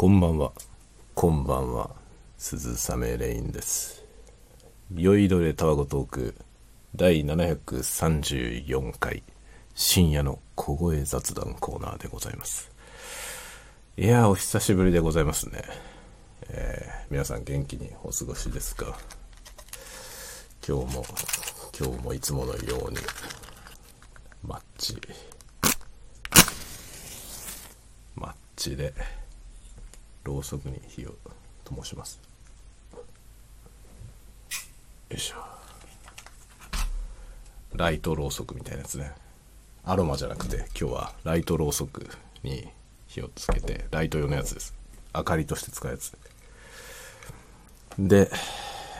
こんばんは。こんばんは。鈴雨レインです。酔いどれタワゴトーク第734回深夜の小声雑談コーナーでございます。いやー、お久しぶりでございますね。えー皆さん元気にお過ごしですか？今日も、今日もいつものように、マッチ、マッチで、ろうそくに火を灯します。よいしょ。ライトろうそくみたいなやつね。アロマじゃなくて、今日はライトろうそくに火をつけて、ライト用のやつです。明かりとして使うやつ。で、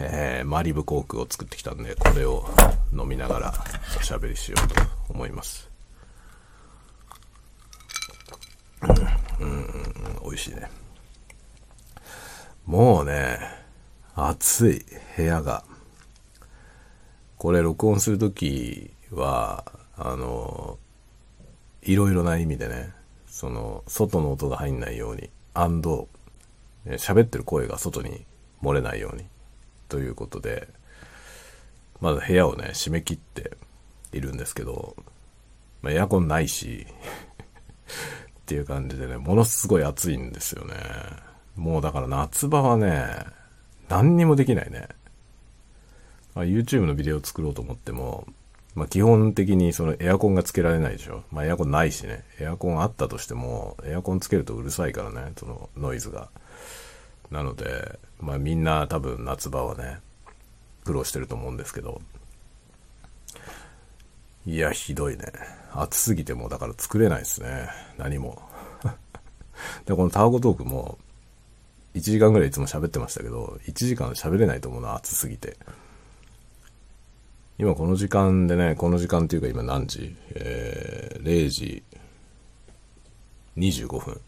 えーマリブコークを作ってきたんで、これを飲みながらおしゃべりしようと思います。うん、うん、うん美味しいね。もうね、暑い部屋が。これ録音するときは、あの、いろいろな意味でね、その、外の音が入んないように、アンド、喋ってる声が外に漏れないように、ということで、まだ部屋をね、締め切っているんですけど、まあ、エアコンないし、っていう感じでね、ものすごい暑いんですよね。もうだから夏場はね、何にもできないね。ま、YouTube のビデオ作ろうと思っても、まあ、基本的にそのエアコンがつけられないでしょ。まあ、エアコンないしね。エアコンあったとしても、エアコンつけるとうるさいからね、そのノイズが。なので、まあみんな多分夏場はね、苦労してると思うんですけど。いや、ひどいね。暑すぎてもだから作れないですね。何も。で、このタワゴトークも、1時間ぐらいいつも喋ってましたけど、1時間喋れないと思うな、暑すぎて。今この時間でね、この時間っていうか今何時？えー、0時25分。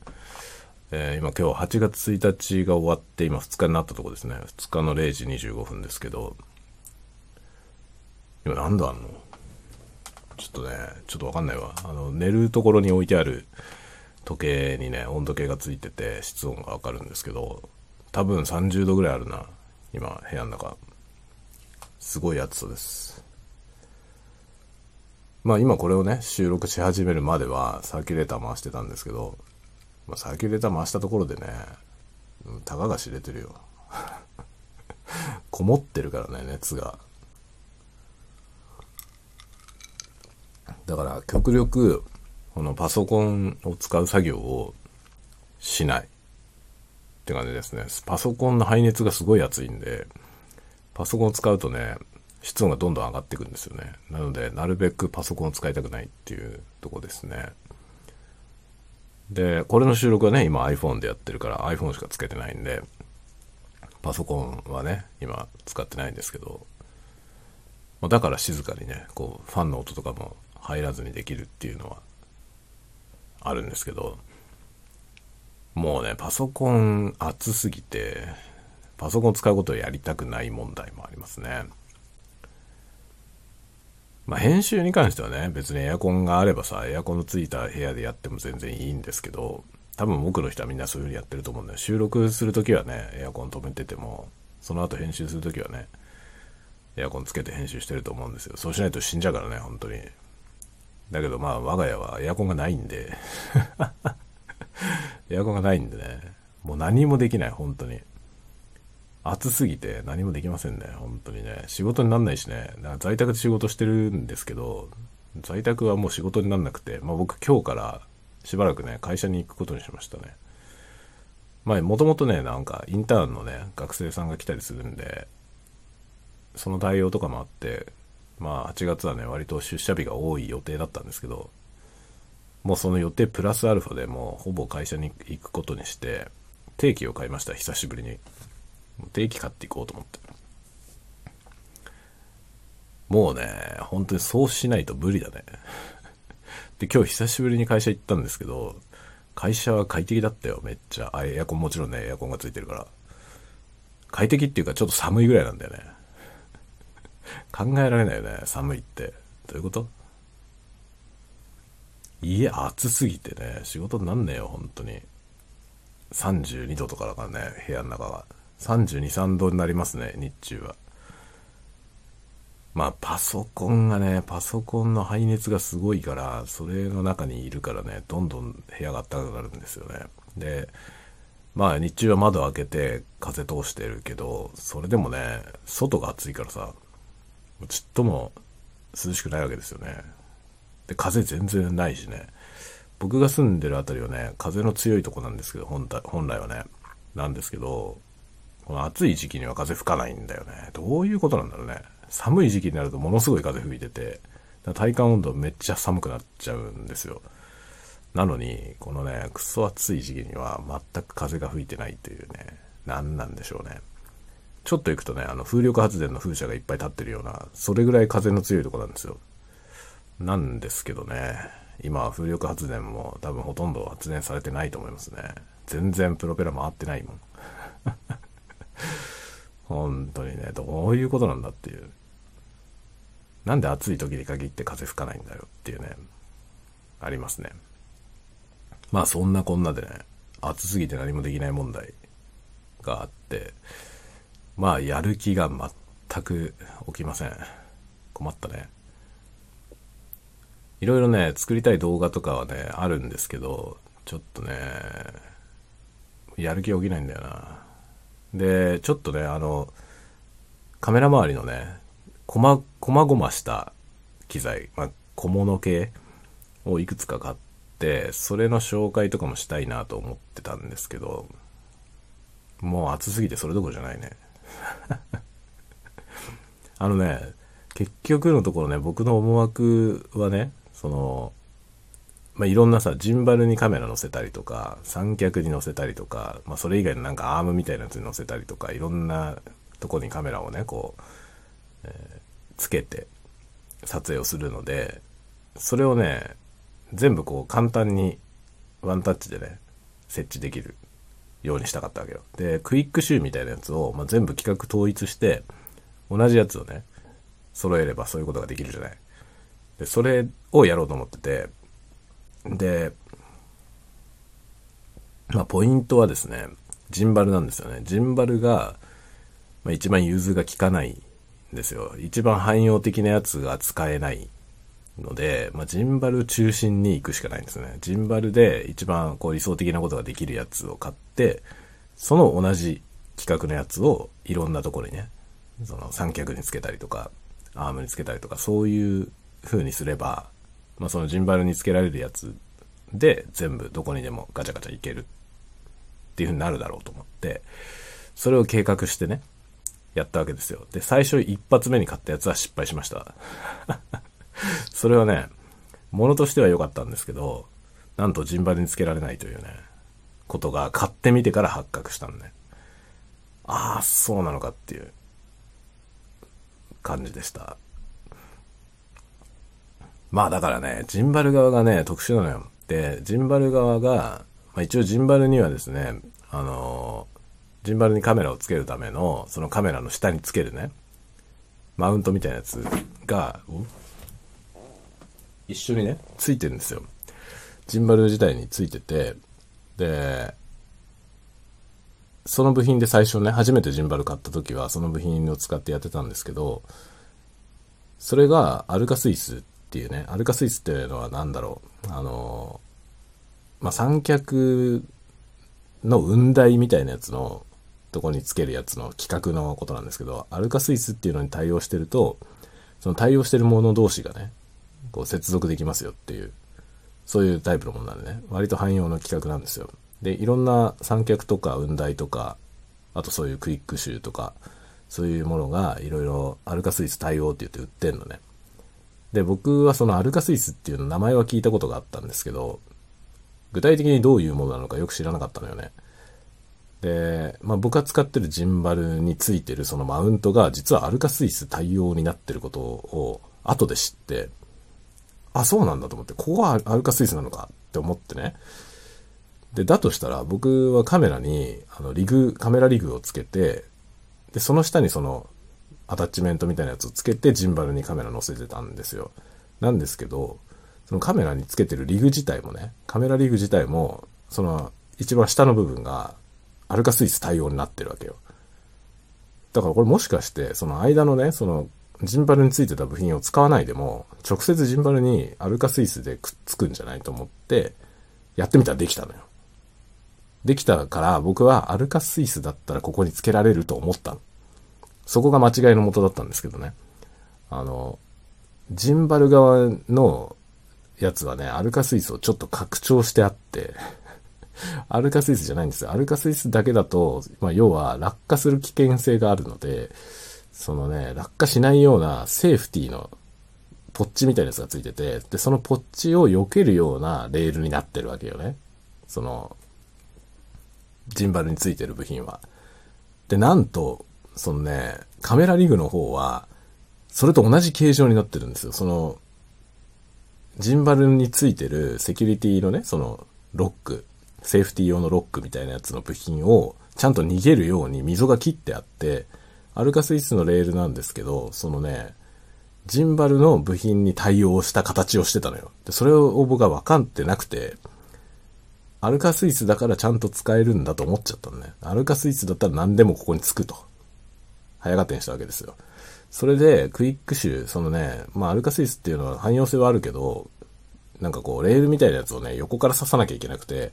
えー今今日8月1日が終わって今2日になったとこですね。2日の0時25分ですけど、今何度あんの？ちょっとね、ちょっとわかんないわ。あの、寝るところに置いてある時計にね、温度計がついてて室温がわかるんですけど、多分30度ぐらいあるな。今、部屋の中。すごい暑さです。まあ今これをね、収録し始めるまではサーキュレーター回してたんですけど、まあ、サーキュレーター回したところでね、うんたかが知れてるよ。こもってるからね、熱が。だから極力、このパソコンを使う作業をしない。って感じですね。パソコンの排熱がすごい熱いんで、パソコンを使うとね、室温がどんどん上がっていくんですよね。なので、なるべくパソコンを使いたくないっていうとこですね。で、これの収録はね、今 iPhone でやってるから iPhone しかつけてないんで、パソコンはね、今使ってないんですけど、まあだから静かにね、こう、ファンの音とかも入らずにできるっていうのはあるんですけど、もうね、パソコン熱すぎて、パソコン使うことをやりたくない問題もありますね。まあ、編集に関してはね、別にエアコンがあればさ、エアコンのついた部屋でやっても全然いいんですけど、多分僕の人はみんなそういう風にやってると思うんだよ。収録するときはね、エアコン止めてても、その後編集するときはね、エアコンつけて編集してると思うんですよ。そうしないと死んじゃうからね、本当に。だけどまあ、我が家はエアコンがないんで、エアコンがないんでね、もう何もできない、本当に。暑すぎて何もできませんね、本当にね。仕事になんないしね。だから在宅で仕事してるんですけど、在宅はもう仕事になんなくて、まあ僕今日からしばらくね、会社に行くことにしましたね。まあもともとね、なんかインターンのね、学生さんが来たりするんで、その対応とかもあって、まあ8月はね、割と出社日が多い予定だったんですけど、もうその予定プラスアルファでもうほぼ会社に行くことにして、定期を買いました、久しぶりに。定期買っていこうと思って。もうね、本当にそうしないと無理だね。で、今日久しぶりに会社行ったんですけど、会社は快適だったよ、めっちゃ。あ、エアコンもちろんね、エアコンがついてるから。快適っていうかちょっと寒いぐらいなんだよね。考えられないよね、寒いって。どういうこと？家暑すぎてね、仕事になんねえよ、本当に。32度とかだからね、部屋の中が。32、3度になりますね、日中は。まあ、パソコンがね、パソコンの排熱がすごいから、それの中にいるからね、どんどん部屋が暖かくなるんですよね。で、まあ日中は窓開けて風通してるけど、それでもね、外が暑いからさ、ちっとも涼しくないわけですよね。で、風全然ないしね。僕が住んでるあたりはね、風の強いとこなんですけど、本本来はね。なんですけど、この暑い時期には風吹かないんだよね。どういうことなんだろうね。寒い時期になるとものすごい風吹いてて、体感温度めっちゃ寒くなっちゃうんですよ。なのに、このね、クソ暑い時期には全く風が吹いてないというね、何なんでしょうね。ちょっと行くとね、あの風力発電の風車がいっぱい立ってるような、それぐらい風の強いとこなんですよ。なんですけどね、今は風力発電も多分ほとんど発電されてないと思いますね。全然プロペラ回ってないもん。本当にね、どういうことなんだっていう。なんで暑い時に限って風吹かないんだよっていうね、ありますね。まあそんなこんなでね、暑すぎて何もできない問題があって、まあやる気が全く起きません。困ったね。いろいろね、作りたい動画とかはね、あるんですけど、ちょっとね、やる気起きないんだよな。で、ちょっとね、あの、カメラ周りのね、こま、こまごました機材、まあ、小物系をいくつか買って、それの紹介とかもしたいなと思ってたんですけど、もう暑すぎてそれどころじゃないね。あのね、結局のところね、僕の思惑はね、その、まあ、いろんなさ、ジンバルにカメラ載せたりとか、三脚に載せたりとか、まあ、それ以外のなんかアームみたいなやつに載せたりとか、いろんなとこにカメラをね、こう、えー、つけて撮影をするので、それをね、全部こう簡単にワンタッチでね、設置できる。ようにしたかったわけよ。で、クイックシューみたいなやつを、まあ、全部規格統一して、同じやつをね、揃えればそういうことができるじゃない。で、それをやろうと思ってて、で、まあ、ポイントはですね、ジンバルなんですよね。ジンバルが、まあ、一番融通が効かないんですよ。一番汎用的なやつが使えないので、まあ、ジンバル中心に行くしかないんですね。ジンバルで一番こう理想的なことができるやつを買って、その同じ規格のやつをいろんなところにね、その三脚につけたりとか、アームにつけたりとか、そういう風にすれば、まあ、そのジンバルにつけられるやつで全部どこにでもガチャガチャいけるっていう風になるだろうと思って、それを計画してね、やったわけですよ。で、最初一発目に買ったやつは失敗しました。それはね、物としては良かったんですけど、なんとジンバルにつけられないというね、ことが買ってみてから発覚したんで、ああ、そうなのかっていう感じでした。まあだからね、ジンバル側がね、特殊なのよ。で、ジンバル側が、まあ一応ジンバルにはですね、あのー、ジンバルにカメラをつけるための、そのカメラの下につけるね、マウントみたいなやつが、一緒にね、ついてるんですよ。ジンバル自体についてて、で、その部品で最初ね、初めてジンバル買った時は、その部品を使ってやってたんですけど、それがアルカスイスっていうね、アルカスイスっていうのは何だろう。あの、まあ、三脚の雲台みたいなやつのとこにつけるやつの規格のことなんですけど、アルカスイスっていうのに対応してると、その対応してるもの同士がね、こう接続できますよっていう、そういうタイプのものなんでね、割と汎用の規格なんですよ。で、いろんな三脚とか雲台とか、あとそういうクイックシューとか、そういうものがいろいろアルカスイス対応って言って売ってんのね。で、僕はそのアルカスイスっていうの名前は聞いたことがあったんですけど、具体的にどういうものなのかよく知らなかったのよね。で、まあ僕が使ってるジンバルについてるそのマウントが実はアルカスイス対応になってることを後で知って、あ、そうなんだと思って、ここはアルカスイスなのかって思ってね。で、だとしたら僕はカメラにあのリグ、カメラリグをつけて、で、その下にそのアタッチメントみたいなやつをつけてジンバルにカメラ載せてたんですよ。なんですけど、そのカメラにつけてるリグ自体もね、カメラリグ自体も、その、一番下の部分がアルカスイス対応になってるわけよ。だからこれもしかして、その間のね、そのジンバルについてた部品を使わないでも、直接ジンバルにアルカスイスでくっつくんじゃないと思って、やってみたらできたのよ。できたから僕はアルカスイスだったらここにつけられると思ったの。そこが間違いのもとだったんですけどね。あの、ジンバル側のやつはね、アルカスイスをちょっと拡張してあって アルカスイスじゃないんですよ。アルカスイスだけだと、まあ、要は落下する危険性があるので、そのね、落下しないようなセーフティーのポッチみたいなやつがついてて、で、そのポッチを避けるようなレールになってるわけよね。その、ジンバルについてる部品は。で、なんと、そのね、カメラリグの方は、それと同じ形状になってるんですよ。その、ジンバルについてるセキュリティのね、その、ロック、セーフティー用のロックみたいなやつの部品を、ちゃんと逃げるように溝が切ってあって、アルカスイスのレールなんですけど、そのね、ジンバルの部品に対応した形をしてたのよ。で、それを僕は分かってなくて、アルカスイスだからちゃんと使えるんだと思っちゃったのね。アルカスイスだったら何でもここにつくと。早合点したわけですよ。それで、クイックシュー、そのね、まあ、アルカスイスっていうのは汎用性はあるけど、なんかこう、レールみたいなやつをね、横から刺さなきゃいけなくて、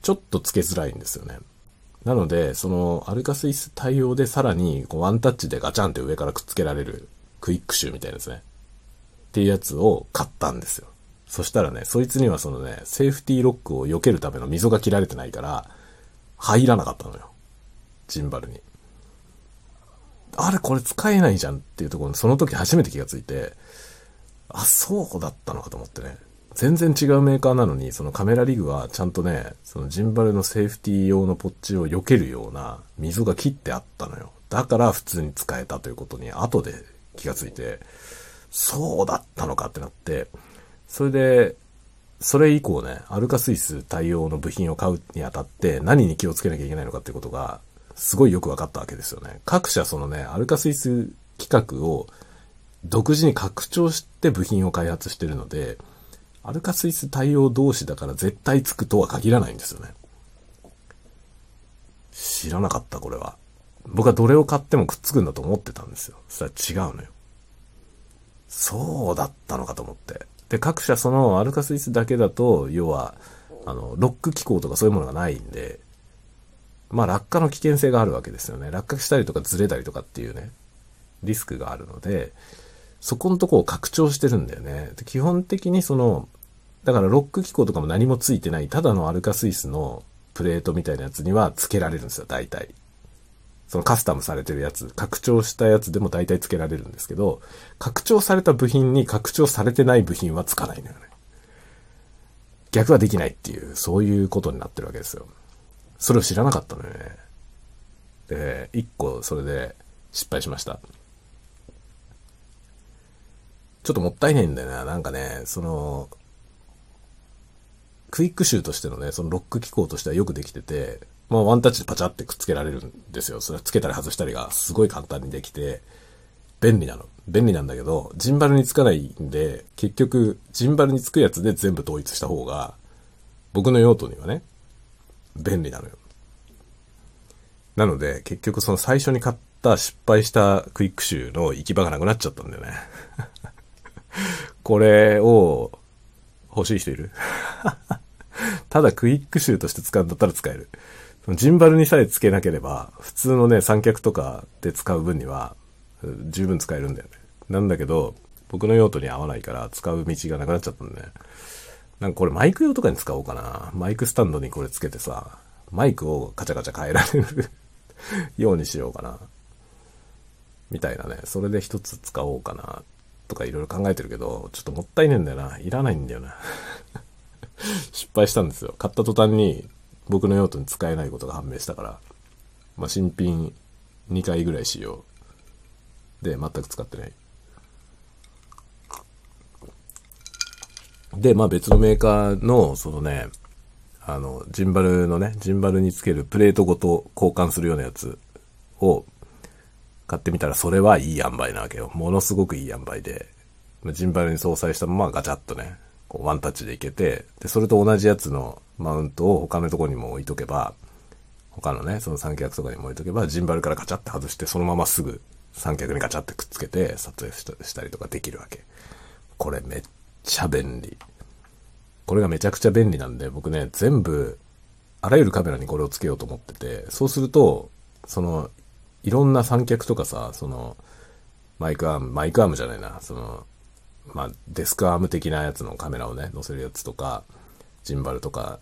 ちょっとつけづらいんですよね。なので、その、アルカスイス対応でさらに、こう、ワンタッチでガチャンって上からくっつけられる、クイックシューみたいなですね。っていうやつを買ったんですよ。そしたらね、そいつにはそのね、セーフティーロックを避けるための溝が切られてないから、入らなかったのよ。ジンバルに。あれこれ使えないじゃんっていうところにその時初めて気がついて、あ、そうだったのかと思ってね。全然違うメーカーなのに、そのカメラリグはちゃんとね、そのジンバルのセーフティー用のポッチを避けるような溝が切ってあったのよ。だから普通に使えたということに後で気がついて、そうだったのかってなって、それで、それ以降ね、アルカスイス対応の部品を買うにあたって何に気をつけなきゃいけないのかっていうことが、すごいよく分かったわけですよね。各社そのね、アルカスイス規格を独自に拡張して部品を開発してるので、アルカスイス対応同士だから絶対つくとは限らないんですよね。知らなかった、これは。僕はどれを買ってもくっつくんだと思ってたんですよ。そしたら違うのよ。そうだったのかと思って。で、各社そのアルカスイスだけだと、要は、あの、ロック機構とかそういうものがないんで、まあ落下の危険性があるわけですよね。落下したりとかずれたりとかっていうね、リスクがあるので、そこのとこを拡張してるんだよね。基本的にその、だからロック機構とかも何もついてない、ただのアルカスイスのプレートみたいなやつには付けられるんですよ、大体。そのカスタムされてるやつ、拡張したやつでも大体付けられるんですけど、拡張された部品に拡張されてない部品はつかないのよね。逆はできないっていう、そういうことになってるわけですよ。それを知らなかったのよね。で、一個それで失敗しました。ちょっともったいないんだよな。なんかね、その、クイックシューとしてのね、そのロック機構としてはよくできてて、まあワンタッチでパチャってくっつけられるんですよ。それはつけたり外したりがすごい簡単にできて、便利なの。便利なんだけど、ジンバルにつかないんで、結局、ジンバルにつくやつで全部統一した方が、僕の用途にはね、便利なのよ。なので、結局その最初に買った失敗したクイックシューの行き場がなくなっちゃったんだよね。これを欲しい人いる？ただクイックシューとして使うんだったら使える。ジンバルにさえつけなければ、普通のね、三脚とかで使う分には、十分使えるんだよね。なんだけど、僕の用途に合わないから使う道がなくなっちゃったんでね。なんかこれマイク用とかに使おうかな。マイクスタンドにこれつけてさ、マイクをカチャカチャ変えられる ようにしようかな。みたいなね。それで一つ使おうかな。とかいろいろ考えてるけど、ちょっともったいねえんだよな。いらないんだよな。失敗したんですよ。買った途端に僕の用途に使えないことが判明したから、まあ、新品2回ぐらい使用。で、全く使ってない。で、まあ別のメーカーの、そのね、あの、ジンバルのね、ジンバルにつけるプレートごと交換するようなやつを買ってみたら、それはいい塩梅なわけよ。ものすごくいい塩梅で、ジンバルに搭載したままガチャッとね、こうワンタッチでいけて、で、それと同じやつのマウントを他のとこにも置いとけば、他のね、その三脚とかにも置いとけば、ジンバルからカチャって外して、そのまますぐ三脚にガチャってくっつけて撮影したりとかできるわけ。これめっちゃ便利。これがめちゃくちゃ便利なんで、僕ね、全部、あらゆるカメラにこれをつけようと思ってて、そうすると、その、いろんな三脚とかさ、その、マイクアーム、マイクアームじゃないな、その、まあ、デスクアーム的なやつのカメラをね、載せるやつとか、ジンバルとか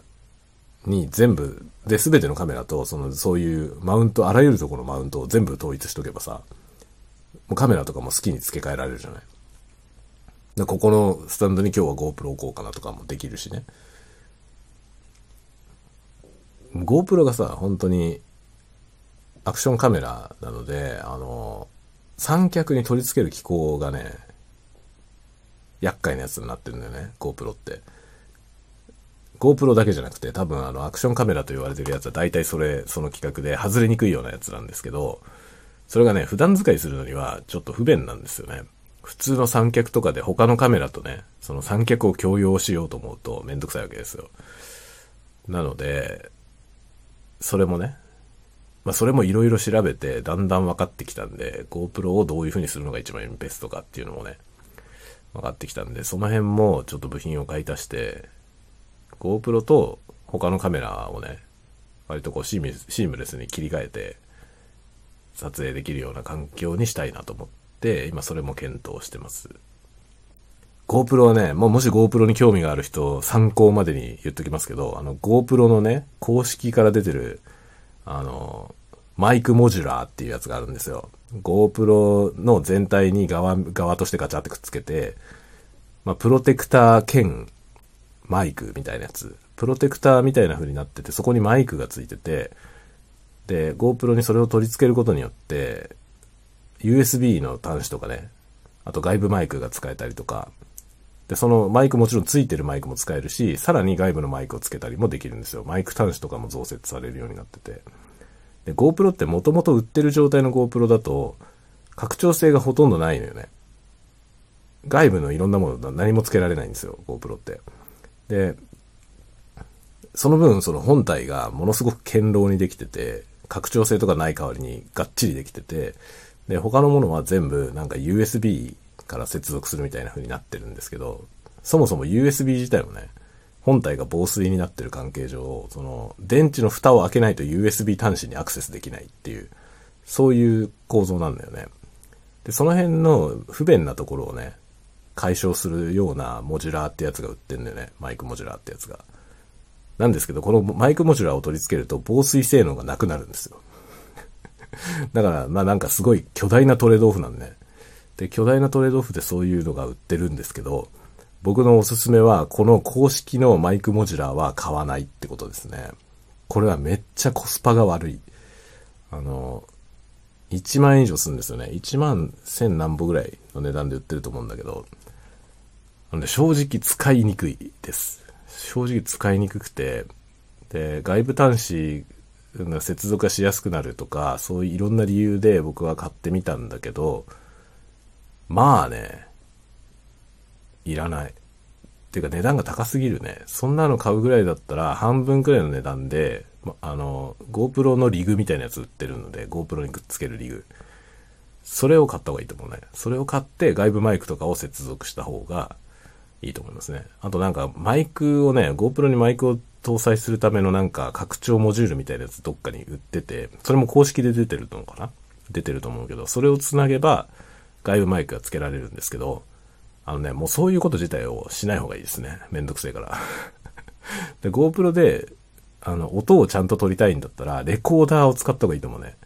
に全部、で、すべてのカメラと、その、そういうマウント、あらゆるところのマウントを全部統一しとけばさ、もうカメラとかも好きに付け替えられるじゃない。で、ここのスタンドに今日は GoPro 置こうかなとかもできるしね。GoPro がさ、本当に、アクションカメラなので、あの、三脚に取り付ける機構がね、厄介なやつになってるんだよね、GoPro って。GoPro だけじゃなくて、多分あの、アクションカメラと言われてるやつは大体それ、その企画で外れにくいようなやつなんですけど、それがね、普段使いするのにはちょっと不便なんですよね。普通の三脚とかで他のカメラとね、その三脚を共用しようと思うとめんどくさいわけですよ。なので、それもね、まあそれもいろいろ調べてだんだん分かってきたんで、GoPro をどういう風にするのが一番ベストかっていうのもね、分かってきたんで、その辺もちょっと部品を買い足して、GoPro と他のカメラをね、割とこうシームレスに切り替えて、撮影できるような環境にしたいなと思って、今それも検討してます。GoPro はね、もうもし GoPro に興味がある人、参考までに言っときますけど、あの GoPro のね、公式から出てる、あの、マイクモジュラーっていうやつがあるんですよ。GoPro の全体に側、側としてガチャってくっつけて、まあ、プロテクター兼マイクみたいなやつ。プロテクターみたいな風になってて、そこにマイクがついてて、で、GoPro にそれを取り付けることによって、USB の端子とかね、あと外部マイクが使えたりとか、で、そのマイクもちろんついてるマイクも使えるし、さらに外部のマイクをつけたりもできるんですよ。マイク端子とかも増設されるようになってて。で、GoPro ってもともと売ってる状態の GoPro だと、拡張性がほとんどないのよね。外部のいろんなもの何もつけられないんですよ、GoPro って。で、その分、その本体がものすごく堅牢にできてて、拡張性とかない代わりにがっちりできてて、で、他のものは全部なんか USB から接続するみたいな風になってるんですけど、そもそも USB 自体もね、本体が防水になってる関係上、その、電池の蓋を開けないと USB 端子にアクセスできないっていう、そういう構造なんだよね。で、その辺の不便なところをね、解消するようなモジュラーってやつが売ってんだよね。マイクモジュラーってやつが。なんですけど、このマイクモジュラーを取り付けると防水性能がなくなるんですよ。だから、まあなんかすごい巨大なトレードオフなんでね。で、巨大なトレードオフでそういうのが売ってるんですけど、僕のおすすめは、この公式のマイクモジュラーは買わないってことですね。これはめっちゃコスパが悪い。あの、1万円以上するんですよね。1万1000何歩ぐらいの値段で売ってると思うんだけど、なんで正直使いにくいです。正直使いにくくて、で、外部端子が接続がしやすくなるとか、そういういろんな理由で僕は買ってみたんだけど、まあね、いらない。っていうか値段が高すぎるね。そんなの買うぐらいだったら半分くらいの値段で、まあの、GoPro のリグみたいなやつ売ってるので、GoPro にくっつけるリグ。それを買った方がいいと思うね。それを買って外部マイクとかを接続した方がいいと思いますね。あとなんかマイクをね、GoPro にマイクを搭載するためのなんか拡張モジュールみたいなやつどっかに売ってて、それも公式で出てるのかな？出てると思うけど、それをつなげば外部マイクが付けられるんですけど、あのね、もうそういうこと自体をしない方がいいですね。めんどくせえから。で、GoPro で、あの、音をちゃんと撮りたいんだったら、レコーダーを使った方がいいと思うね。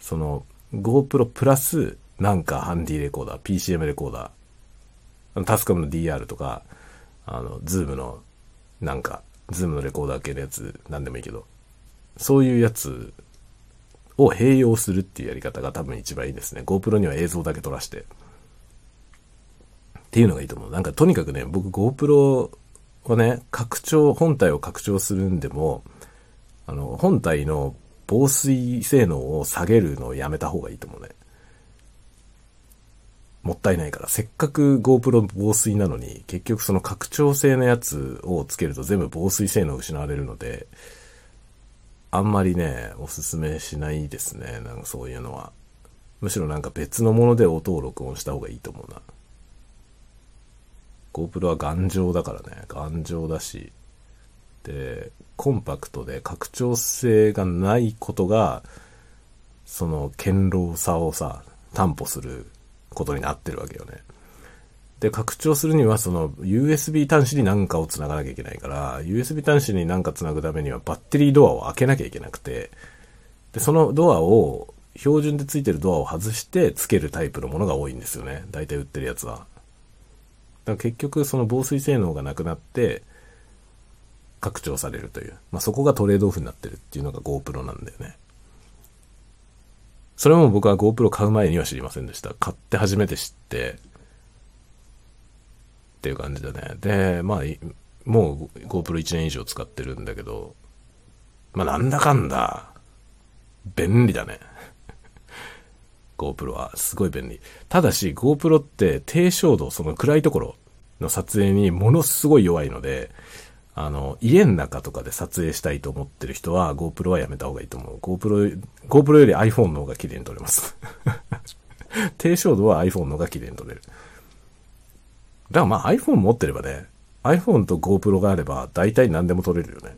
その、GoPro プラス、なんかハンディレコーダー、PCM レコーダー、タスカムの DR とか、あの、ズームの、なんか、ズームのレコーダー系のやつ、なんでもいいけど、そういうやつを併用するっていうやり方が多分一番いいですね。GoPro には映像だけ撮らして。っていうのがいいと思う。なんかとにかくね、僕 GoPro はね、拡張、本体を拡張するんでも、あの、本体の防水性能を下げるのをやめた方がいいと思うね。もったいないから、せっかく GoPro 防水なのに、結局その拡張性のやつをつけると全部防水性能失われるので、あんまりね、おすすめしないですね。なんかそういうのは。むしろなんか別のもので音を録音した方がいいと思うな。GoPro は頑丈だからね。頑丈だし。で、コンパクトで拡張性がないことが、その堅牢さをさ、担保することになってるわけよね。で、拡張するにはその USB 端子に何かを繋がなきゃいけないから、USB 端子に何か繋ぐためにはバッテリードアを開けなきゃいけなくて、で、そのドアを、標準で付いてるドアを外して付けるタイプのものが多いんですよね。大体売ってるやつは。だから結局その防水性能がなくなって、拡張されるという。まあ、そこがトレードオフになってるっていうのが GoPro なんだよね。それも僕は GoPro 買う前には知りませんでした。買って初めて知って、っていう感じだね。で、まあ、もう GoPro1 年以上使ってるんだけど、まあなんだかんだ、便利だね。GoPro はすごい便利。ただし GoPro って低照度、その暗いところの撮影にものすごい弱いので、あの、家の中とかで撮影したいと思ってる人は GoPro はやめた方がいいと思う。GoPro、GoPro より iPhone の方が綺麗に撮れます。低照度は iPhone の方が綺麗に撮れる。だからまあ iPhone 持ってればね、iPhone と GoPro があれば大体何でも撮れるよね。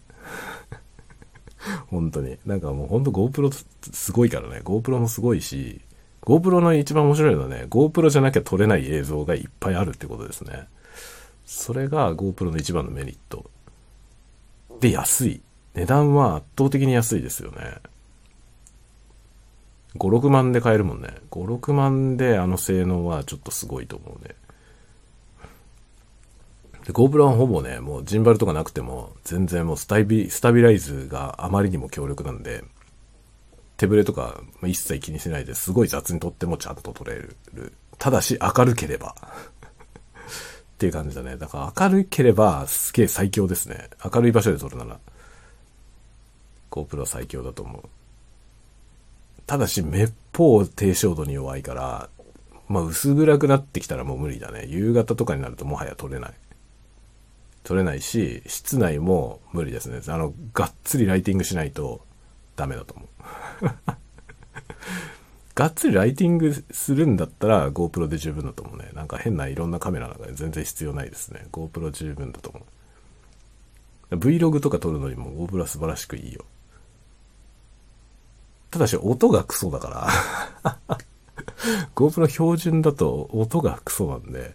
本当に。なんかもう本当 GoPro すごいからね。GoPro もすごいし、GoPro の一番面白いのはね、GoPro じゃなきゃ撮れない映像がいっぱいあるってことですね。それが GoPro の一番のメリット。で、安い。値段は圧倒的に安いですよね。5、6万で買えるもんね。5、6万であの性能はちょっとすごいと思うね。で、GoPro はほぼね、もうジンバルとかなくても、全然もうスタイビ、スタビライズがあまりにも強力なんで、手ぶれとか一切気にしないですごい雑に撮ってもちゃんと撮れる。ただし明るければっていう感じだね。だから明るければすげえ最強ですね。明るい場所で撮るなら。GoPro 最強だと思う。ただし、めっぽう低照度に弱いから、まあ薄暗くなってきたらもう無理だね。夕方とかになるともはや撮れない。撮れないし、室内も無理ですね。あの、がっつりライティングしないとダメだと思う。がっつりライティングするんだったら GoPro で十分だと思うね。なんか変ないろんなカメラなんか全然必要ないですね。GoPro 十分だと思う。Vlog とか撮るのにも GoPro 素晴らしくいいよ。ただし音がクソだから GoPro 標準だと音がクソなんで、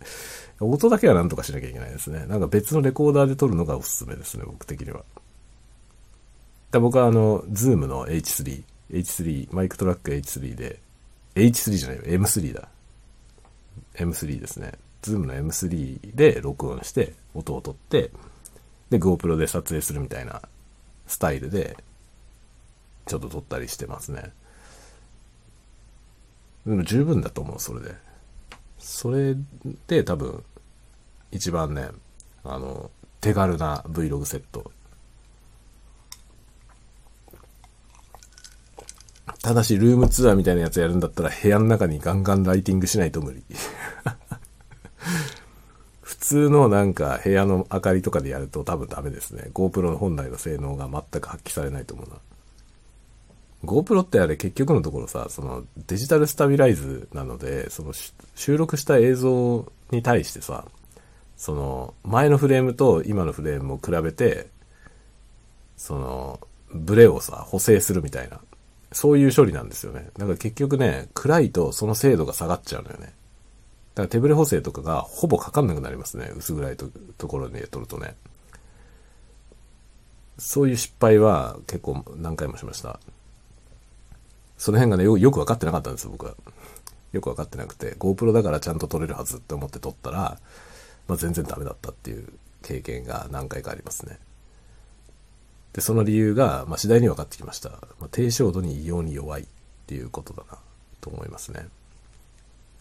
音だけはなんとかしなきゃいけないですね。なんか別のレコーダーで撮るのがおすすめですね、僕的には。で僕はあの、Zoom の H3、H3、マイクトラック H3 で H3 じゃないよ、M3 だ。M3 ですね。ズームの M3 で録音して、音を取って、で、GoPro で撮影するみたいなスタイルで、ちょっと撮ったりしてますね。でも十分だと思う、それで。それで多分、一番ね、あの、手軽な Vlog セットただし、ルームツアーみたいなやつやるんだったら、部屋の中にガンガンライティングしないと無理。普通のなんか部屋の明かりとかでやると多分ダメですね。GoPro の本来の性能が全く発揮されないと思うな。GoPro ってあれ結局のところさ、そのデジタルスタビライズなので、その収録した映像に対してさ、その前のフレームと今のフレームを比べて、そのブレをさ、補正するみたいな。そういう処理なんですよね。だから結局ね、暗いとその精度が下がっちゃうのよね。だから手ブレ補正とかがほぼかかんなくなりますね。薄暗いとところで撮るとね。そういう失敗は結構何回もしました。その辺がね、よよく分かってなかったんですよ、僕は。よく分かってなくて、GoPro だからちゃんと撮れるはずって思って撮ったら、まあ、全然ダメだったっていう経験が何回かありますね。で、その理由が、まあ、次第に分かってきました。まあ、低照度に異様に弱いっていうことだな、と思いますね。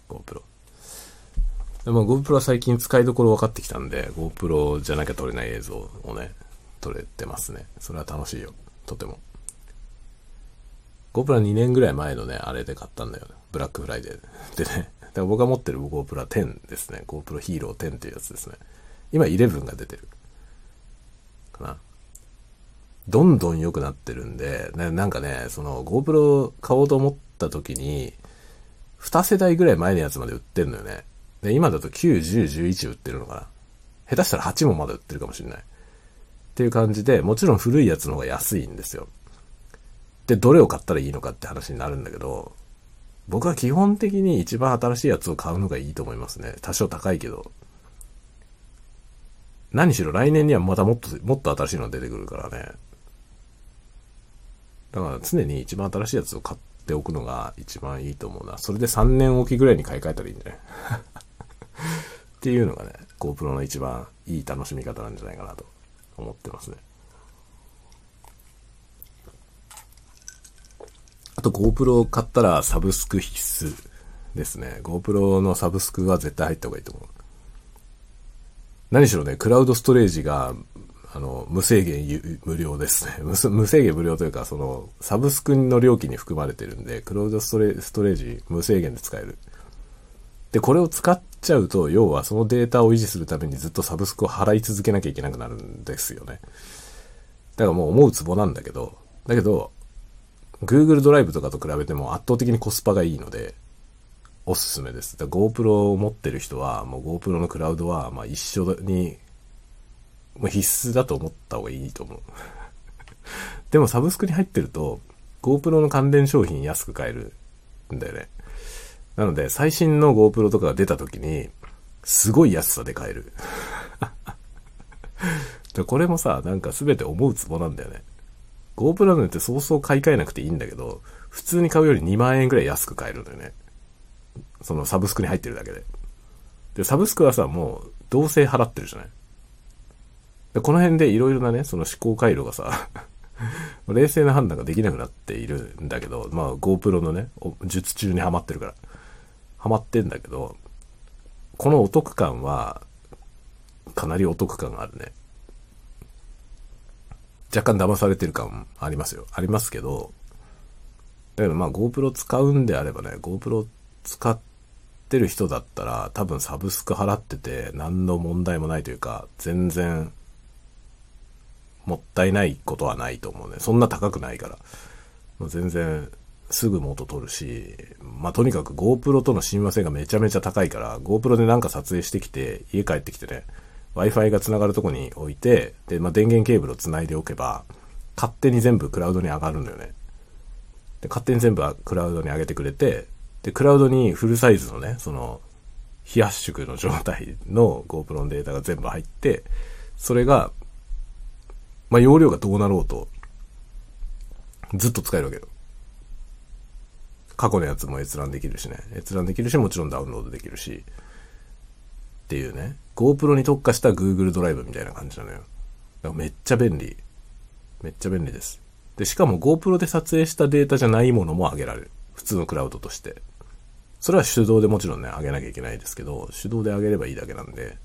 GoPro。でも GoPro は最近使いどころ分かってきたんで、GoPro じゃなきゃ撮れない映像をね、撮れてますね。それは楽しいよ。とても。GoPro は2年ぐらい前のね、あれで買ったんだよね。ブラックフライデーでね。だから僕が持ってる GoPro 10ですね。GoPro Hero 10っていうやつですね。今11が出てる。かな。どんどん良くなってるんで、なんかね、その GoPro 買おうと思った時に、2世代ぐらい前のやつまで売ってるのよね。で、今だと9、10、11売ってるのかな。下手したら8もまだ売ってるかもしれない。っていう感じで、もちろん古いやつの方が安いんですよ。で、どれを買ったらいいのかって話になるんだけど、僕は基本的に一番新しいやつを買うのがいいと思いますね。多少高いけど。何しろ来年にはまたもっと、もっと新しいのが出てくるからね。だから常に一番新しいやつを買っておくのが一番いいと思うな。それで3年おきぐらいに買い替えたらいいんじゃない？っていうのがね、GoPro の一番いい楽しみ方なんじゃないかなと思ってますね。あと GoPro を買ったらサブスク必須ですね。GoPro のサブスクは絶対入った方がいいと思う。何しろね、クラウドストレージがあの、無制限無料ですね。無制限無料というか、その、サブスクの料金に含まれてるんで、クラウドストレストレージ無制限で使える。で、これを使っちゃうと、要はそのデータを維持するためにずっとサブスクを払い続けなきゃいけなくなるんですよね。だからもう思うツボなんだけど、だけど、Google ドライブとかと比べても圧倒的にコスパがいいので、おすすめです。GoPro を持ってる人は、もう GoPro のクラウドは、まあ一緒にもう必須だと思った方がいいと思う。でもサブスクに入ってると、GoPro の関連商品安く買えるんだよね。なので、最新の GoPro とかが出た時に、すごい安さで買える。これもさ、なんか全て思うツボなんだよね。GoPro なんてそうそう買い替えなくていいんだけど、普通に買うより2万円くらい安く買えるんだよね。そのサブスクに入ってるだけで。で、サブスクはさ、もう、どうせ払ってるじゃないでこの辺でいろいろなね、その思考回路がさ 冷静な判断ができなくなっているんだけど、まあ GoPro のね、術中にはまってるから。はまってんだけど、このお得感は、かなりお得感があるね。若干騙されてる感ありますよ。ありますけど、だけどまあ GoPro 使うんであればね、GoPro 使ってる人だったら多分サブスク払ってて何の問題もないというか、全然もったいないことはないと思うね。そんな高くないから。もう全然すぐ元取るし、まあ、とにかく GoPro との親和性がめちゃめちゃ高いから、GoPro でなんか撮影してきて、家帰ってきてね、Wi-Fi が繋がるとこに置いて、で、まあ、電源ケーブルを繋いでおけば、勝手に全部クラウドに上がるんだよね。で、勝手に全部クラウドに上げてくれて、で、クラウドにフルサイズのね、その、非圧縮の状態の GoPro のデータが全部入って、それがまあ、容量がどうなろうと、ずっと使えるわけよ。過去のやつも閲覧できるしね。閲覧できるし、もちろんダウンロードできるし。っていうね。GoPro に特化した Google ドライブみたいな感じなのよ。だからめっちゃ便利。めっちゃ便利です。で、しかも GoPro で撮影したデータじゃないものも上げられる。普通のクラウドとして。それは手動でもちろんね、上げなきゃいけないですけど、手動で上げればいいだけなんで、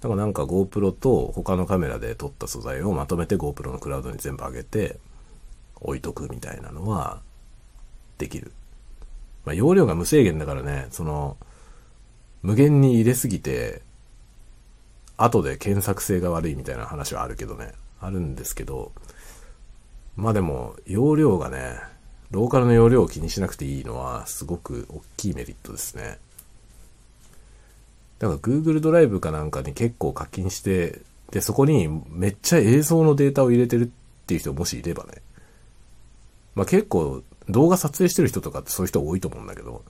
だからなんか GoPro と他のカメラで撮った素材をまとめて GoPro のクラウドに全部上げて置いとくみたいなのはできる。まあ、容量が無制限だからね、その、無限に入れすぎて、後で検索性が悪いみたいな話はあるけどね、あるんですけど、まあでも、容量がね、ローカルの容量を気にしなくていいのはすごく大きいメリットですね。だから Google ドライブかなんかに結構課金して、で、そこにめっちゃ映像のデータを入れてるっていう人もしいればね。まあ結構動画撮影してる人とかってそういう人多いと思うんだけど、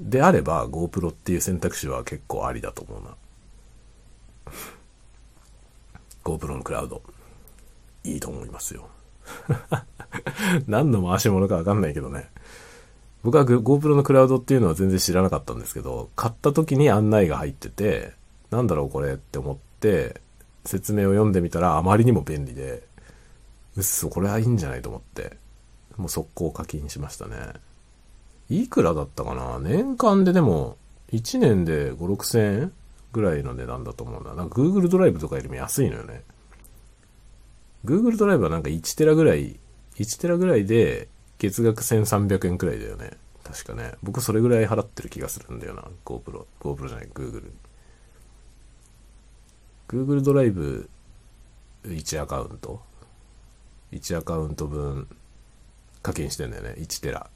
であれば GoPro っていう選択肢は結構ありだと思うな。GoPro のクラウド。いいと思いますよ。何の回し物かわかんないけどね。僕は GoPro のクラウドっていうのは全然知らなかったんですけど、買った時に案内が入ってて、なんだろうこれって思って、説明を読んでみたらあまりにも便利で、うっそ、これはいいんじゃないと思って、もう速攻課金しましたね。いくらだったかな？年間ででも、1年で5、6千円ぐらいの値段だと思うんだ。なんか Google ドライブとかよりも安いのよね。Google ドライブはなんか1テラぐらい、1テラぐらいで月額1300円くらいだよね。確かね。僕それぐらい払ってる気がするんだよな。GoPro。GoPro じゃない、Google。Google ドライブ1アカウント？1アカウント分課金してんだよね。1テラ。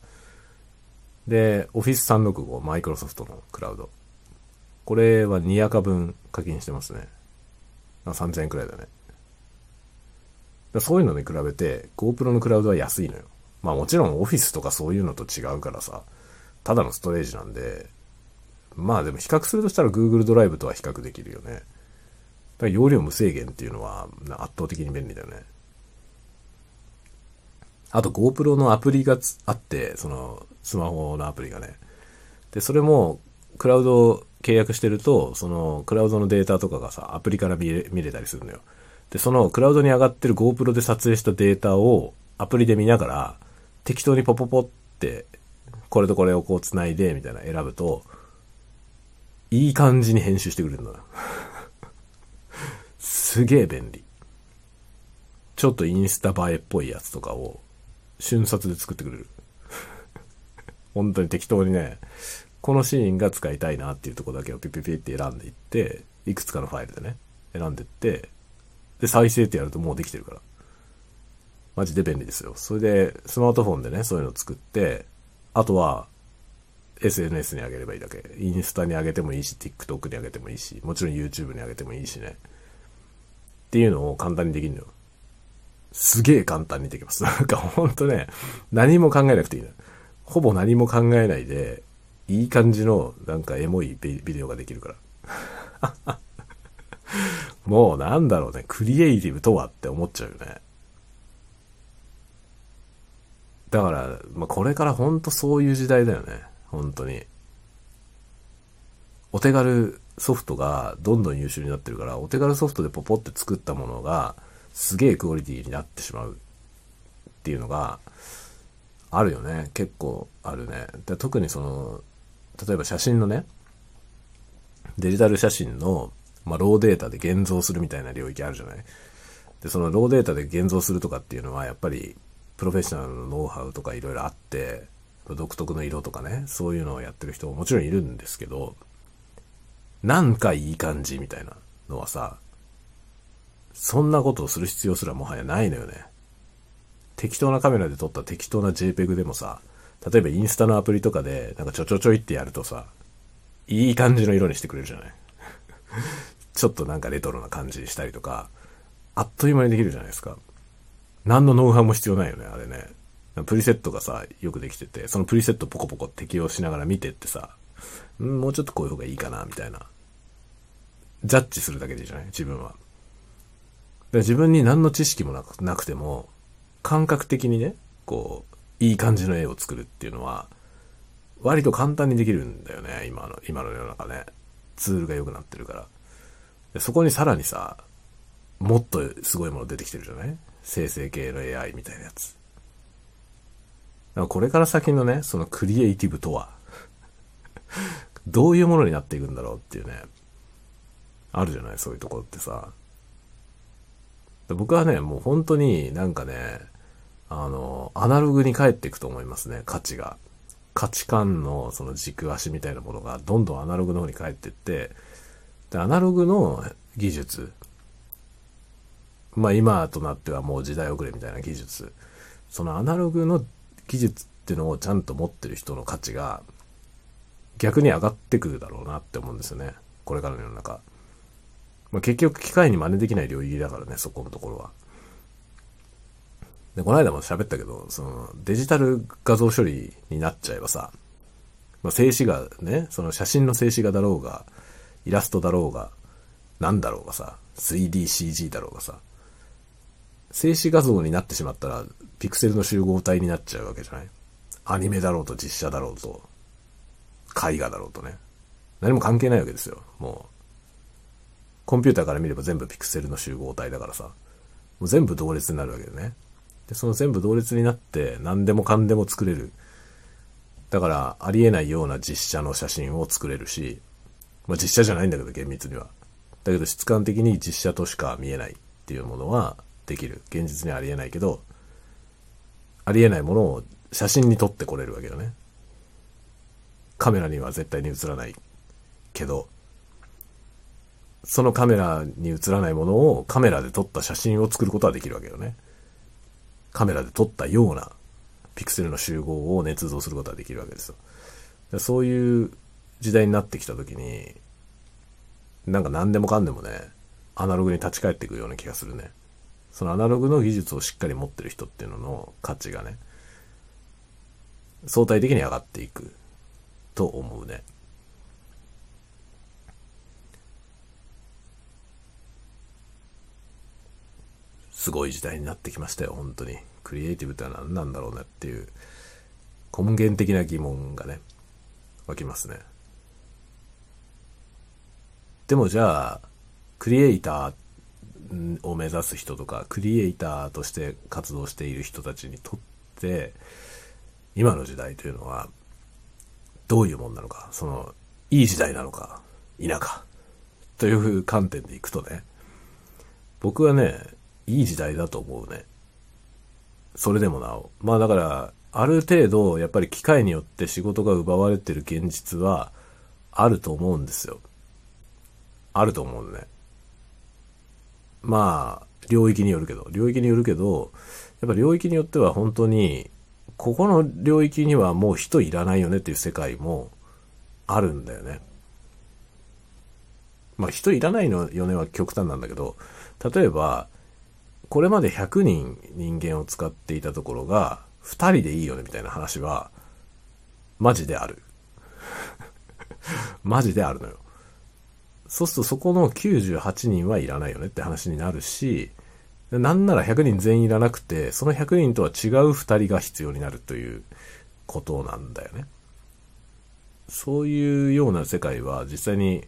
で、Office365、マイクロソフトのクラウド。これは2アカ分課金してますね。3000円くらいだね。だそういうのに比べて GoPro のクラウドは安いのよ。まあもちろんオフィスとかそういうのと違うからさ、ただのストレージなんで、まあでも比較するとしたら Google ドライブとは比較できるよね。だ容量無制限っていうのは圧倒的に便利だよね。あと GoPro のアプリがあって、そのスマホのアプリがね。で、それもクラウド契約してると、そのクラウドのデータとかがさ、アプリから見れ見れたりするのよ。で、そのクラウドに上がってる GoPro で撮影したデータをアプリで見ながら、適当にポポポって、これとこれをこう繋いで、みたいな選ぶと、いい感じに編集してくれるんだ。すげえ便利。ちょっとインスタ映えっぽいやつとかを瞬殺で作ってくれる。本当に適当にね、このシーンが使いたいなっていうとこだけをピピピって選んでいって、いくつかのファイルでね、選んでって、で、再生ってやるともうできてるから。マジで便利ですよ。それで、スマートフォンでね、そういうのを作って、あとは、SNS に上げればいいだけ。インスタに上げてもいいし、TikTok に上げてもいいし、もちろん YouTube に上げてもいいしね。っていうのを簡単にできるのよ。すげえ簡単にできます。なんかほんとね、何も考えなくていいのよ。ほぼ何も考えないで、いい感じの、なんかエモいビデオができるから。もうなんだろうね、クリエイティブとはって思っちゃうよね。だから、まあ、これからほんとそういう時代だよね。本当に。お手軽ソフトがどんどん優秀になってるから、お手軽ソフトでポポって作ったものが、すげえクオリティになってしまうっていうのが、あるよね。結構あるね。で特にその、例えば写真のね、デジタル写真のまあ、ローデータで現像するみたいな領域あるじゃない。で、そのローデータで現像するとかっていうのは、やっぱり、プロフェッショナルのノウハウとかいろいろあって、独特の色とかね、そういうのをやってる人ももちろんいるんですけど、なんかいい感じみたいなのはさ、そんなことをする必要すらもはやないのよね。適当なカメラで撮った適当な JPEG でもさ、例えばインスタのアプリとかで、なんかちょちょちょいってやるとさ、いい感じの色にしてくれるじゃない？ちょっとなんかレトロな感じにしたりとか、あっという間にできるじゃないですか。何のノウハウも必要ないよね、あれね。プリセットがさ、よくできてて、そのプリセットポコポコ適用しながら見てってさ、んもうちょっとこういう方がいいかな、みたいな。ジャッジするだけでいいじゃない？自分は。自分に何の知識もなくなくても、感覚的にね、こう、いい感じの絵を作るっていうのは、割と簡単にできるんだよね、今の、今の世の中ね。ツールが良くなってるから。そこにさらにさ、もっとすごいもの出てきてるじゃない？生成系の AI みたいなやつ。だからこれから先のね、そのクリエイティブとはどういうものになっていくんだろうっていうね、あるじゃない？そういうところってさ。僕はね、もう本当になんかね、あの、アナログに帰っていくと思いますね、価値が。価値観のその軸足みたいなものがどんどんアナログの方に帰っていって、で、アナログの技術、まあ今となってはもう時代遅れみたいな技術、そのアナログの技術っていうのをちゃんと持ってる人の価値が逆に上がってくるだろうなって思うんですよね。これからの世の中。まあ、結局機械に真似できない領域だからね、そこのところは。で、この間も喋ったけど、そのデジタル画像処理になっちゃえばさ、まあ、静止画ね、その写真の静止画だろうが、イラストだろうが、なんだろうがさ、3DCG だろうがさ、静止画像になってしまったら、ピクセルの集合体になっちゃうわけじゃない？アニメだろうと実写だろうと、絵画だろうとね。何も関係ないわけですよ、もう。コンピューターから見れば全部ピクセルの集合体だからさ、もう全部同列になるわけでね。で、その全部同列になって何でもかんでも作れる。だから、ありえないような実写の写真を作れるし、まあ実写じゃないんだけど、厳密には。だけど質感的に実写としか見えないっていうものはできる。現実にはありえないけど、ありえないものを写真に撮ってこれるわけよね。カメラには絶対に映らないけど、そのカメラに映らないものをカメラで撮った写真を作ることはできるわけよね。カメラで撮ったようなピクセルの集合を捏造することができるわけですよ。そういう時代になってきた時に、なんか何でもかんでもね、アナログに立ち返っていくような気がするね。そのアナログの技術をしっかり持ってる人っていうのの価値がね、相対的に上がっていくと思うね。すごい時代になってきましたよ、本当に。クリエイティブってのは何なんだろうねっていう根源的な疑問がね、湧きますね。でもじゃあ、クリエイターを目指す人とか、クリエイターとして活動している人たちにとって、今の時代というのは、どういうもんなのか、その、いい時代なのか、否か、という観点でいくとね、僕はね、いい時代だと思うね。それでもなお。まあだから、ある程度、やっぱり機械によって仕事が奪われてる現実は、あると思うんですよ。あると思うね。まあ、領域によるけど、領域によるけど、やっぱ領域によっては本当に、ここの領域にはもう人いらないよねっていう世界もあるんだよね。まあ人いらないのよねは極端なんだけど、例えば、これまで100人人間を使っていたところが、2人でいいよねみたいな話は、マジである。マジであるのよ。そうするとそこの98人はいらないよねって話になるし、なんなら100人全員いらなくて、その100人とは違う2人が必要になるということなんだよね。そういうような世界は実際に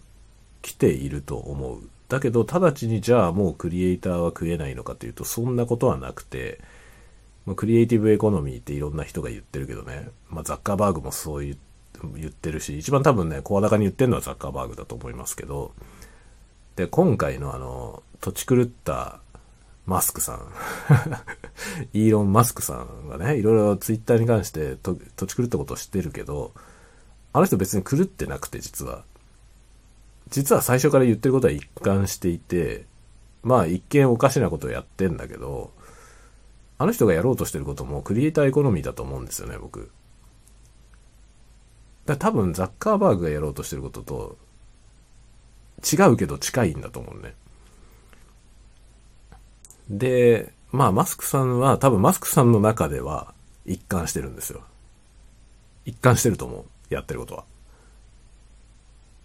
来ていると思う。だけど、直ちにじゃあもうクリエイターは食えないのかというと、そんなことはなくて、まあ、クリエイティブエコノミーっていろんな人が言ってるけどね、まあ、ザッカーバーグもそう言ってるし、一番多分ね、声高に言ってるのはザッカーバーグだと思いますけど、で、今回のあの、土地狂ったマスクさん イーロン・マスクさんがね、いろいろツイッターに関して土地狂ったことを知ってるけど、あの人別に狂ってなくて実は。実は最初から言ってることは一貫していて、まあ一見おかしなことをやってんだけど、あの人がやろうとしてることもクリエイターエコノミーだと思うんですよね、僕。だ多分ザッカーバーグがやろうとしてることと違うけど近いんだと思うね。で、まあマスクさんは多分マスクさんの中では一貫してるんですよ。一貫してると思う。やってることは。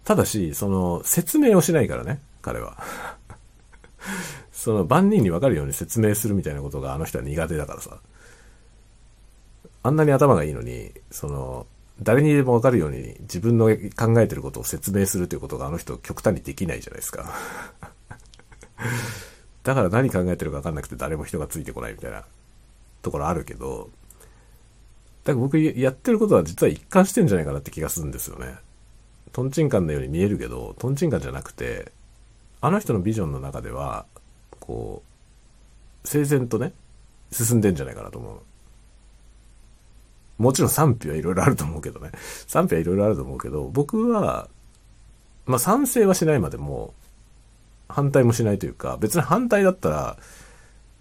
ただし、その、説明をしないからね、彼は。その、万人にわかるように説明するみたいなことがあの人は苦手だからさ。あんなに頭がいいのに、その、誰にでもわかるように自分の考えてることを説明するということがあの人極端にできないじゃないですか。だから何考えてるかわかんなくて誰も人がついてこないみたいなところあるけど、だから僕やってることは実は一貫してんじゃないかなって気がするんですよね。トンチンカンのように見えるけど、トンチンカンじゃなくて、あの人のビジョンの中では、こう、整然とね、進んでんじゃないかなと思う。もちろん賛否はいろいろあると思うけどね。賛否はいろいろあると思うけど、僕は、まあ賛成はしないまでも、反対もしないというか、別に反対だったら、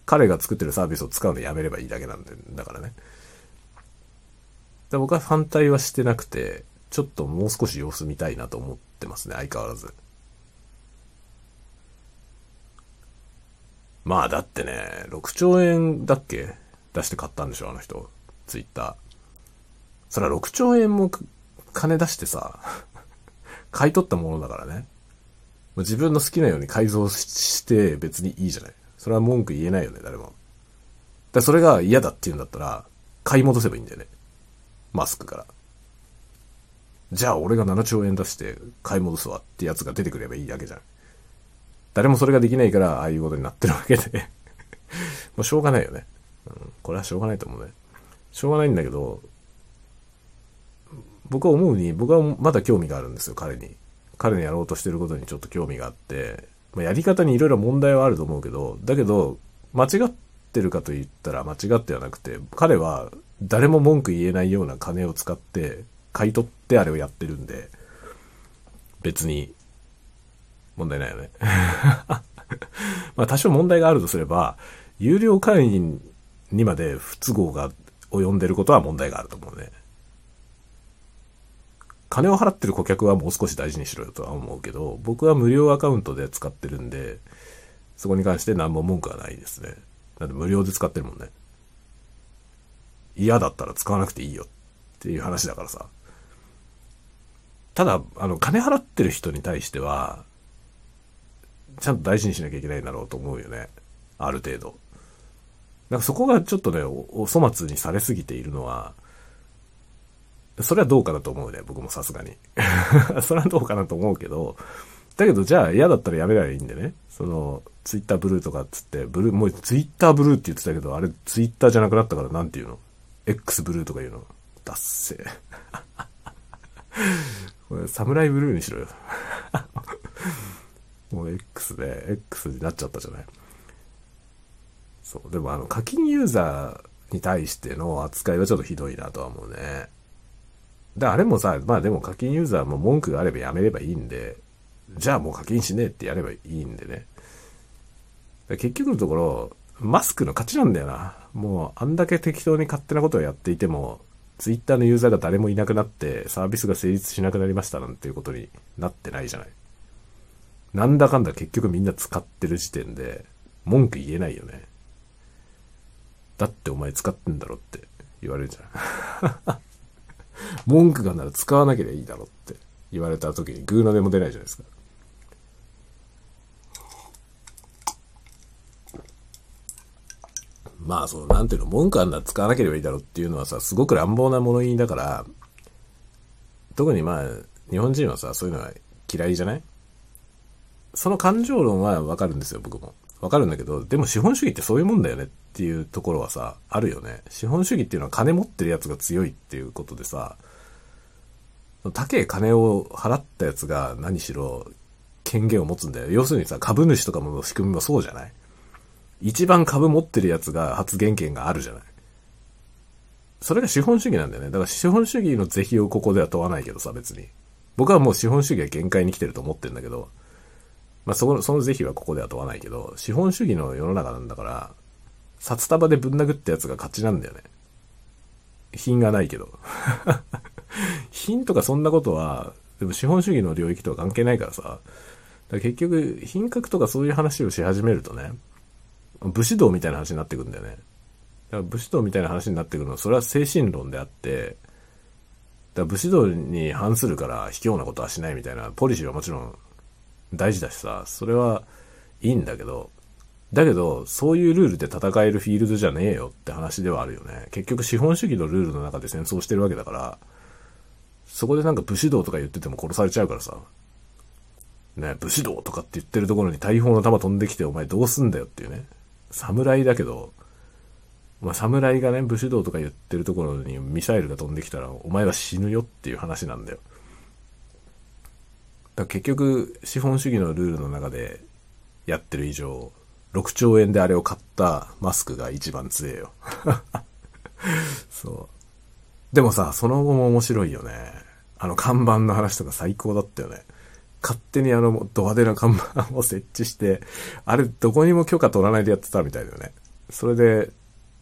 彼が作ってるサービスを使うのやめればいいだけなんで、だからね。だ僕は反対はしてなくて、ちょっともう少し様子見たいなと思ってますね、相変わらず。まあだってね、6兆円だっけ？出して買ったんでしょ、あの人。ツイッター。それは6兆円も金出してさ、買い取ったものだからね。自分の好きなように改造して別にいいじゃない。それは文句言えないよね、誰も。だそれが嫌だって言うんだったら、買い戻せばいいんだよね。マスクから。じゃあ俺が7兆円出して買い戻すわってやつが出てくればいいだけじゃん。誰もそれができないからああいうことになってるわけで もうしょうがないよね。うん。これはしょうがないと思うね。しょうがないんだけど、僕は思うに、僕はまだ興味があるんですよ、彼に。彼のやろうとしてることにちょっと興味があって、まあ、やり方にいろいろ問題はあると思うけど、だけど、間違ってるかと言ったら間違ってはなくて、彼は誰も文句言えないような金を使って買い取ってあれをやってるんで、別に問題ないよね。まあ多少問題があるとすれば、有料会員にまで不都合が及んでることは問題があると思うね。金を払ってる顧客はもう少し大事にしろよとは思うけど、僕は無料アカウントで使ってるんで、そこに関して何も文句はないですね。だって無料で使ってるもんね。嫌だったら使わなくていいよっていう話だからさ。ただ、あの、金払ってる人に対しては、ちゃんと大事にしなきゃいけないんだろうと思うよね。ある程度。なんかそこがちょっとね、お粗末にされすぎているのは、それはどうかなと思うね、僕もさすがに。それはどうかなと思うけど、だけどじゃあ嫌だったらやめればいいんでね。その、ツイッターブルーとかっつって、ブルー、もうツイッターブルーって言ってたけど、あれツイッターじゃなくなったからなんて言うの ?X ブルーとか言うの？ダッセ。サムライブルーにしろよ。もう X で、X になっちゃったじゃない。そう。でもあの、課金ユーザーに対しての扱いはちょっとひどいなとは思うね。で、あれもさ、まあでも課金ユーザーも文句があればやめればいいんで、じゃあもう課金しねえってやればいいんでね。結局のところ、マスクの勝ちなんだよな。もう、あんだけ適当に勝手なことをやっていても、ツイッターのユーザーが誰もいなくなって、サービスが成立しなくなりましたなんていうことになってないじゃない。なんだかんだ結局みんな使ってる時点で、文句言えないよね。だってお前使ってんだろって言われるじゃん。文句がなら使わなければいいだろって言われた時にグーの音も出ないじゃないですか。まあ、その、なんていうの、文句あんな使わなければいいだろうっていうのはさ、すごく乱暴な物言いだから、特にまあ、日本人はさ、そういうのは嫌いじゃない？その感情論はわかるんですよ、僕も。わかるんだけど、でも資本主義ってそういうもんだよねっていうところはさ、あるよね。資本主義っていうのは金持ってるやつが強いっていうことでさ、高え金を払ったやつが何しろ権限を持つんだよ。要するにさ、株主とかも仕組みもそうじゃない？一番株持ってるやつが発言権があるじゃないそれが資本主義なんだよね。だから資本主義の是非をここでは問わないけどさ、別に。僕はもう資本主義は限界に来てると思ってるんだけど、まあ、そこのその是非はここでは問わないけど、資本主義の世の中なんだから、札束でぶん殴ったやつが勝ちなんだよね。品がないけど。品とかそんなことは、でも資本主義の領域とは関係ないからさ。ら結局、品格とかそういう話をし始めるとね、武士道みたいな話になってくるんだよね。だから武士道みたいな話になってくるのは、それは精神論であって、だから武士道に反するから卑怯なことはしないみたいなポリシーはもちろん大事だしさ、それはいいんだけど、だけど、そういうルールで戦えるフィールドじゃねえよって話ではあるよね。結局資本主義のルールの中で戦争してるわけだから、そこでなんか武士道とか言ってても殺されちゃうからさ。ね、武士道とかって言ってるところに大砲の弾飛んできてお前どうすんだよっていうね。侍だけど、まあ侍がね、武士道とか言ってるところにミサイルが飛んできたらお前は死ぬよっていう話なんだよ。だ結局、資本主義のルールの中でやってる以上、6兆円であれを買ったマスクが一番強えよ。そう。でもさ、その後も面白いよね。あの看板の話とか最高だったよね。勝手にあのド派手な看板を設置して、あれどこにも許可取らないでやってたみたいだよね。それで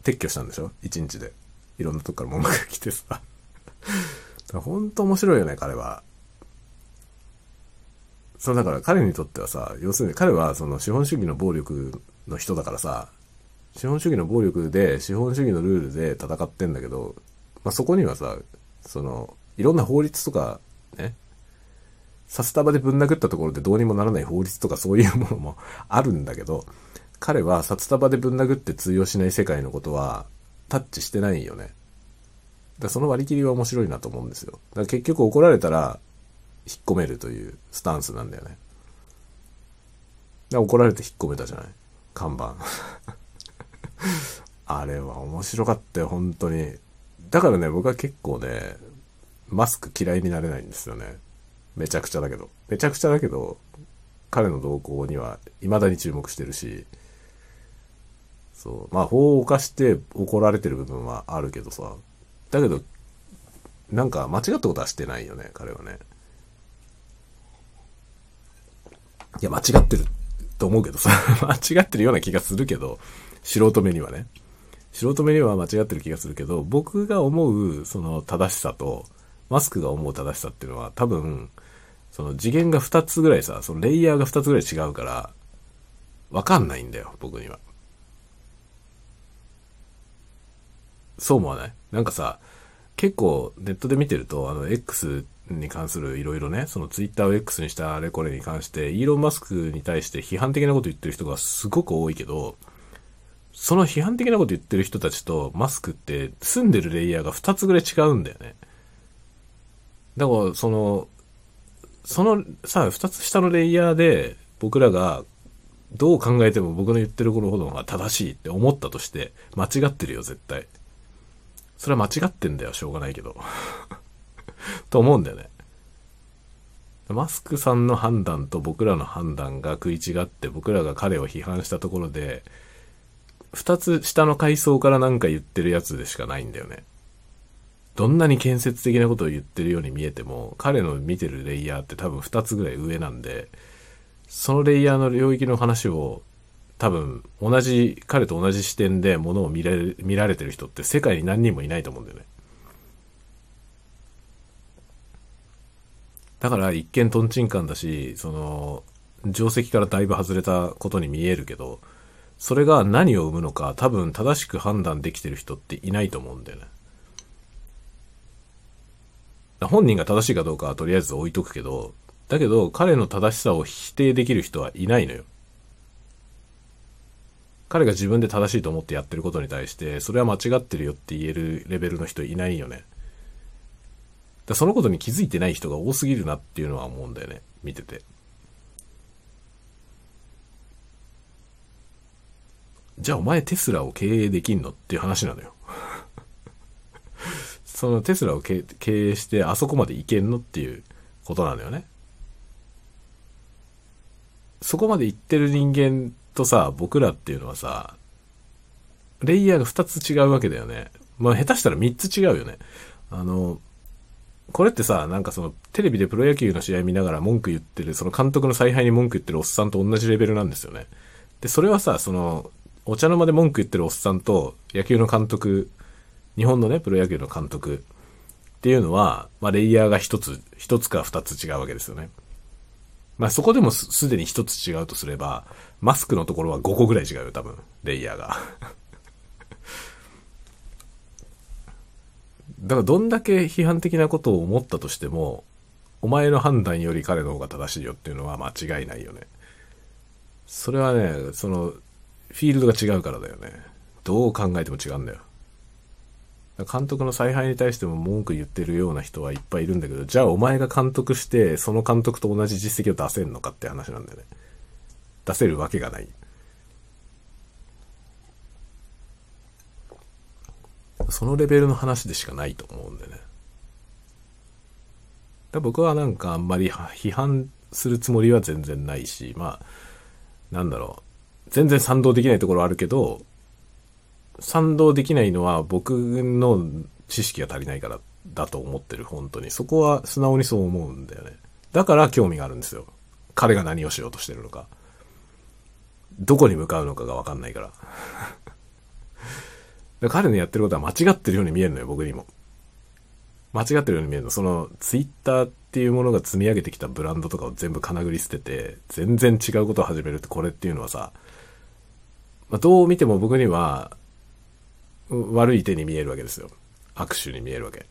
撤去したんでしょ？一日で。いろんなとこから文句が来てさ。ほんと面白いよね、彼は。そうだから彼にとってはさ、要するに彼はその資本主義の暴力の人だからさ、資本主義の暴力で資本主義のルールで戦ってんだけど、まあ、そこにはさ、その、いろんな法律とか、ね、札束でぶん殴ったところでどうにもならない法律とかそういうものもあるんだけど、彼は札束でぶん殴って通用しない世界のことはタッチしてないよね。だその割り切りは面白いなと思うんですよ。だから結局怒られたら、引っ込めるというスタンスなんだよね。怒られて引っ込めたじゃない看板。あれは面白かったよ、本当に。だからね、僕は結構ね、マスク嫌いになれないんですよね。めちゃくちゃだけど。めちゃくちゃだけど、彼の動向には未だに注目してるし、そう。まあ、法を犯して怒られてる部分はあるけどさ。だけど、なんか間違ったことはしてないよね、彼はね。いや、間違ってると思うけどさ、間違ってるような気がするけど、素人目にはね。素人目には間違ってる気がするけど、僕が思う、その正しさと、マスクが思う正しさっていうのは多分、その次元が2つぐらいさ、そのレイヤーが2つぐらい違うから、わかんないんだよ、僕には。そう思わない？なんかさ、結構ネットで見てると、あの、X に関するいろいろね、その Twitter を X にしたあれこれに関して、イーロン・マスクに対して批判的なこと言ってる人がすごく多いけど、その批判的なこと言ってる人たちとマスクって住んでるレイヤーが2つぐらい違うんだよね。だから、その、そのさ、2つ下のレイヤーで僕らがどう考えても僕の言ってることが正しいって思ったとして間違ってるよ、絶対。それは間違ってんだよ、しょうがないけど。と思うんだよね。マスクさんの判断と僕らの判断が食い違って僕らが彼を批判したところで、二つ下の階層から何か言ってるやつでしかないんだよね。どんなに建設的なことを言ってるように見えても、彼の見てるレイヤーって多分二つぐらい上なんで、そのレイヤーの領域の話を多分同じ、彼と同じ視点で物を見られ見られてる人って世界に何人もいないと思うんだよね。だから一見トンチンカンだし、その、定石からだいぶ外れたことに見えるけど、それが何を生むのか多分正しく判断できてる人っていないと思うんだよね。本人が正しいかどうかはとりあえず置いとくけど、だけど彼の正しさを否定できる人はいないのよ。彼が自分で正しいと思ってやってることに対して、それは間違ってるよって言えるレベルの人いないよね。だそのことに気づいてない人が多すぎるなっていうのは思うんだよね。見てて。じゃあお前テスラを経営できんのっていう話なのよ。そのテスラを経営してあそこまでいけんのっていうことなのよね。そこまで行ってる人間とさ、僕らっていうのはさ、レイヤーが2つ違うわけだよね。まあ下手したら3つ違うよね。あの、これってさ、なんかその、テレビでプロ野球の試合見ながら文句言ってる、その監督の采配に文句言ってるおっさんと同じレベルなんですよね。で、それはさ、その、お茶の間で文句言ってるおっさんと、野球の監督、日本のね、プロ野球の監督っていうのは、まあ、レイヤーが一つ、一つか二つ違うわけですよね。まあ、そこでもすでに一つ違うとすれば、マスクのところは5個ぐらい違うよ、多分、レイヤーが。だからどんだけ批判的なことを思ったとしても、お前の判断より彼の方が正しいよっていうのは間違いないよね。それはね、その、フィールドが違うからだよね。どう考えても違うんだよ。監督の采配に対しても文句言ってるような人はいっぱいいるんだけど、じゃあお前が監督して、その監督と同じ実績を出せんのかって話なんだよね。出せるわけがない。そのレベルの話でしかないと思うんでね。だ僕はなんかあんまり批判するつもりは全然ないし、まあ、なんだろう。全然賛同できないところあるけど、賛同できないのは僕の知識が足りないからだと思ってる、本当に。そこは素直にそう思うんだよね。だから興味があるんですよ。彼が何をしようとしてるのか。どこに向かうのかがわかんないから。彼のやってることは間違ってるように見えるのよ、僕にも。間違ってるように見えるの。その、ツイッターっていうものが積み上げてきたブランドとかを全部金繰り捨てて、全然違うことを始めるってこれっていうのはさ、まあ、どう見ても僕には、悪い手に見えるわけですよ。握手に見えるわけ。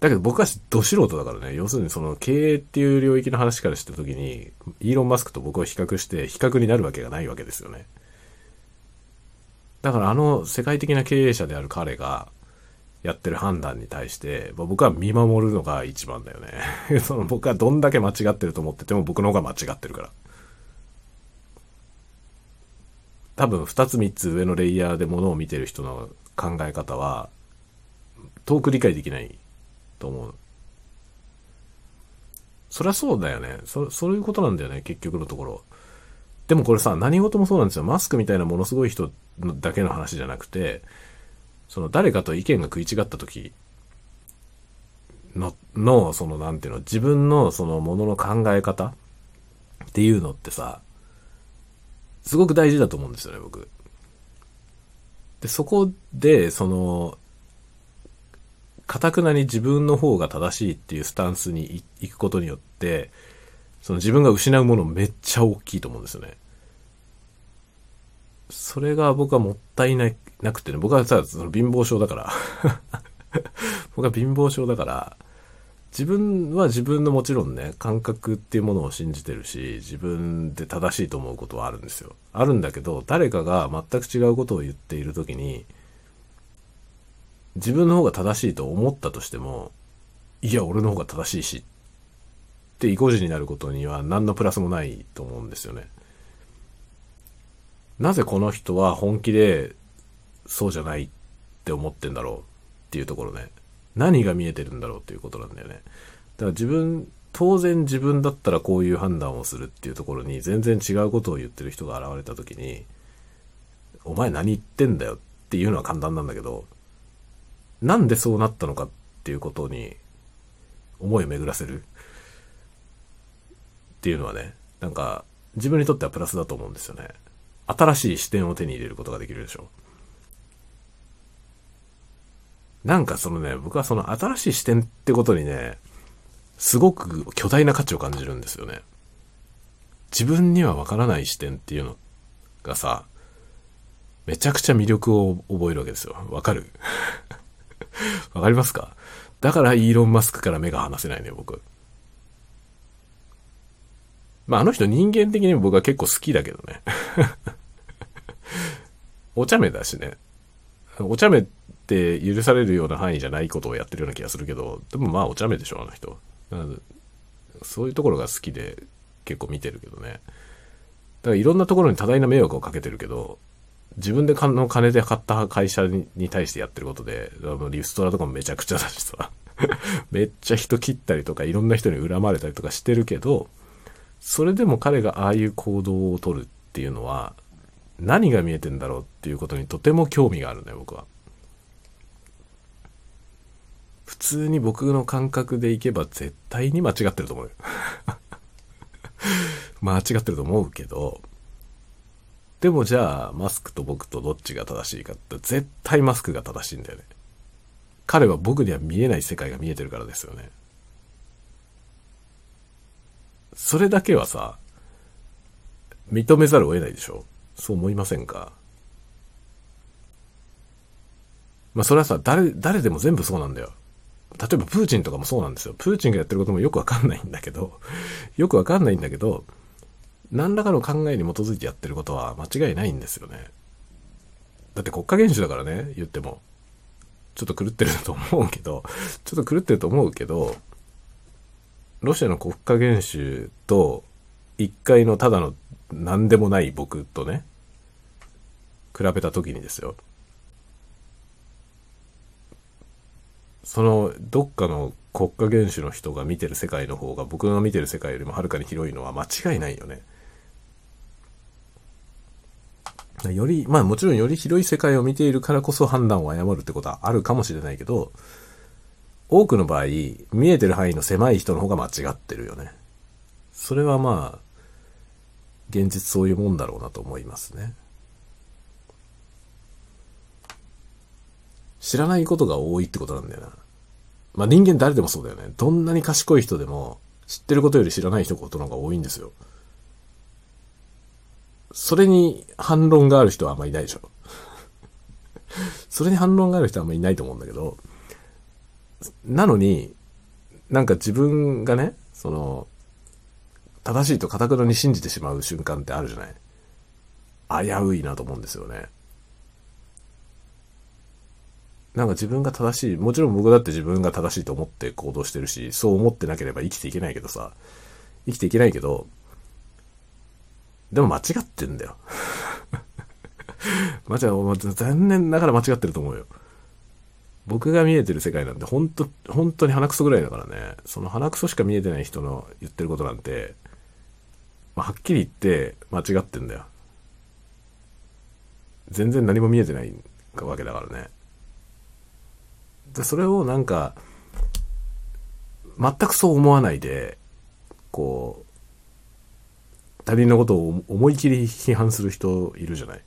だけど僕はど素人だからね、要するにその経営っていう領域の話からした時に、イーロン・マスクと僕を比較して、比較になるわけがないわけですよね。だからあの世界的な経営者である彼がやってる判断に対してま、僕は見守るのが一番だよね。その僕はどんだけ間違ってると思ってても僕の方が間違ってるから。多分2つ3つ上のレイヤーでものを見てる人の考え方は遠く理解できないと思う。そりゃそうだよね。そ、そういうことなんだよね、結局のところ。でもこれさ、何事もそうなんですよ。マスクみたいなものすごい人だけの話じゃなくて、その誰かと意見が食い違った時の、の、その、なんていうの、自分のそのものの考え方っていうのってさ、すごく大事だと思うんですよね、僕。で、そこで、その、かたくなに自分の方が正しいっていうスタンスに行くことによって、その自分が失うものめっちゃ大きいと思うんですよね。それが僕はもったいななくてね、僕はさ、その貧乏症だから 僕は貧乏症だから、自分は自分のもちろんね、感覚っていうものを信じてるし、自分で正しいと思うことはあるんですよ。あるんだけど、誰かが全く違うことを言っているときに、自分の方が正しいと思ったとしても、いや、俺の方が正しいし、って意固地になることには何のプラスもないと思うんですよね。なぜこの人は本気でそうじゃないって思ってんだろうっていうところね。何が見えてるんだろうっていうことなんだよね。だから自分、当然自分だったらこういう判断をするっていうところに全然違うことを言ってる人が現れた時に、お前何言ってんだよっていうのは簡単なんだけど、なんでそうなったのかっていうことに思いを巡らせる？っていうのはね、なんか自分にとってはプラスだと思うんですよね。新しい視点を手に入れることができるでしょ。なんかそのね、僕はその新しい視点ってことにね、すごく巨大な価値を感じるんですよね。自分にはわからない視点っていうのがさ、めちゃくちゃ魅力を覚えるわけですよ。わかる？わかりますか？だからイーロン・マスクから目が離せないね、僕。まあ、あの人人間的にも僕は結構好きだけどね。お茶目だしね。お茶目って許されるような範囲じゃないことをやってるような気がするけど、でもまあお茶目でしょ、あの人。そういうところが好きで結構見てるけどね。だからいろんなところに多大な迷惑をかけてるけど、自分での金で買った会社に対してやってることで、リストラとかもめちゃくちゃだしさ、めっちゃ人切ったりとか、いろんな人に恨まれたりとかしてるけど、それでも彼がああいう行動をとるっていうのは、何が見えてんだろうっていうことにとても興味があるね、僕は。普通に僕の感覚でいけば絶対に間違ってると思う。間違ってると思うけど、でもじゃあ、マスクと僕とどっちが正しいかって絶対マスクが正しいんだよね。彼は僕には見えない世界が見えてるからですよね。それだけはさ、認めざるを得ないでしょ？そう思いませんか？まあそれはさ、誰、誰でも全部そうなんだよ。例えばプーチンとかもそうなんですよ。プーチンがやってることもよくわかんないんだけど、よくわかんないんだけど、何らかの考えに基づいてやってることは間違いないんですよね。だって国家元首だからね、言っても。ちょっと狂ってると思うけど、ちょっと狂ってると思うけど、ロシアの国家元首と一回のただの何でもない僕とね、比べた時にですよ。そのどっかの国家元首の人が見てる世界の方が僕が見てる世界よりもはるかに広いのは間違いないよね。より、まあもちろんより広い世界を見ているからこそ判断を誤るってことはあるかもしれないけど、多くの場合、見えてる範囲の狭い人の方が間違ってるよね。それはまあ、現実そういうもんだろうなと思いますね。知らないことが多いってことなんだよな。まあ人間誰でもそうだよね。どんなに賢い人でも、知ってることより知らない人ことの方が多いんですよ。それに反論がある人はあんまりいないでしょ。それに反論がある人はあんまりいないと思うんだけど、なのに、なんか自分がね、その、正しいと堅くなに信じてしまう瞬間ってあるじゃない危ういなと思うんですよね。なんか自分が正しい、もちろん僕だって自分が正しいと思って行動してるし、そう思ってなければ生きていけないけどさ、生きていけないけど、でも間違ってんだよ。間違う、残念ながら間違ってると思うよ。僕が見えてる世界なんて本当、本当に鼻くそぐらいだからね、その鼻くそしか見えてない人の言ってることなんて、まあ、はっきり言って間違ってんだよ。全然何も見えてないわけだからね。で、それをなんか、全くそう思わないで、こう、他人のことを思い切り批判する人いるじゃない。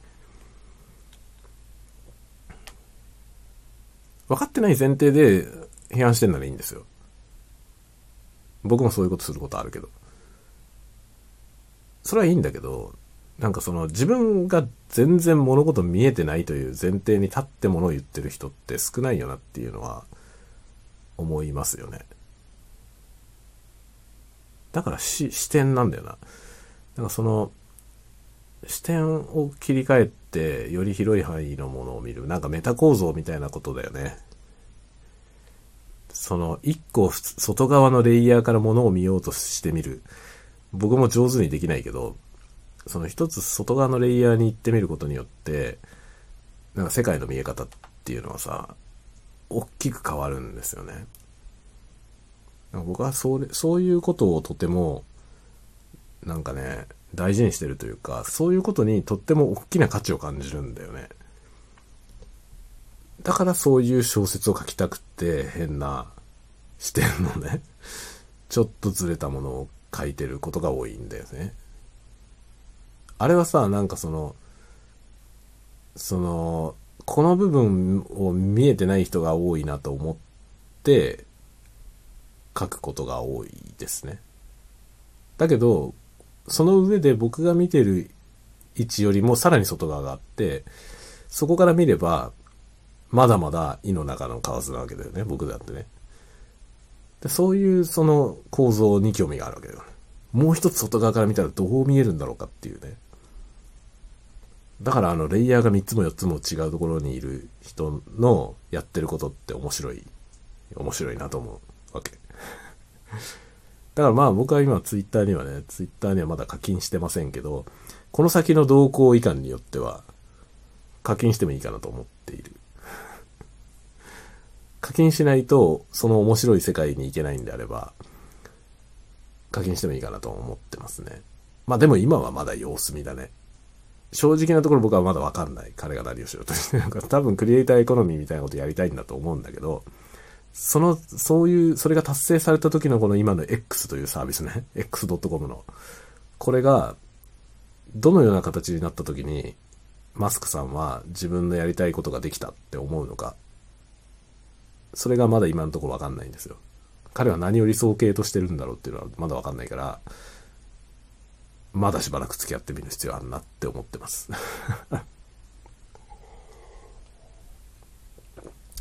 分かってない前提で批判してんならいいんですよ。僕もそういうことすることあるけど。それはいいんだけど、なんかその自分が全然物事見えてないという前提に立ってものを言ってる人って少ないよなっていうのは思いますよね。だから視点なんだよな。なんかその視点を切り替えてより広い範囲のものを見る。なんかメタ構造みたいなことだよね。その一個外側のレイヤーからものを見ようとしてみる。僕も上手にできないけど、その一つ外側のレイヤーに行ってみることによって、なんか世界の見え方っていうのはさ、大きく変わるんですよね。僕はそれ、そういうことをとても、なんかね、大事にしてるというか、そういうことにとっても大きな価値を感じるんだよね。だからそういう小説を書きたくて変な視点のね、ちょっとずれたものを書いてることが多いんだよね。あれはさ、なんかその、その、この部分を見えてない人が多いなと思って書くことが多いですね。だけど、その上で僕が見てる位置よりもさらに外側があって、そこから見れば、まだまだ胃の中の蛙なわけだよね、僕だってね。でそういうその構造に興味があるわけだよね。もう一つ外側から見たらどう見えるんだろうかっていうね。だからあの、レイヤーが3つも4つも違うところにいる人のやってることって面白い、面白いなと思うわけ。だからまあ僕は今ツイッターにはね、ツイッターにはまだ課金してませんけど、この先の動向いかんによっては課金してもいいかなと思っている。課金しないとその面白い世界に行けないんであれば、課金してもいいかなと思ってますね。まあでも今はまだ様子見だね。正直なところ僕はまだわかんない。彼が何をしようとしてるのか。多分クリエイターエコノミーみたいなことやりたいんだと思うんだけど、その、そういう、それが達成された時のこの今の X というサービスね。x.com の。これが、どのような形になった時に、マスクさんは自分のやりたいことができたって思うのか。それがまだ今のところわかんないんですよ。彼は何を理想形としてるんだろうっていうのはまだわかんないから、まだしばらく付き合ってみる必要あるなって思ってます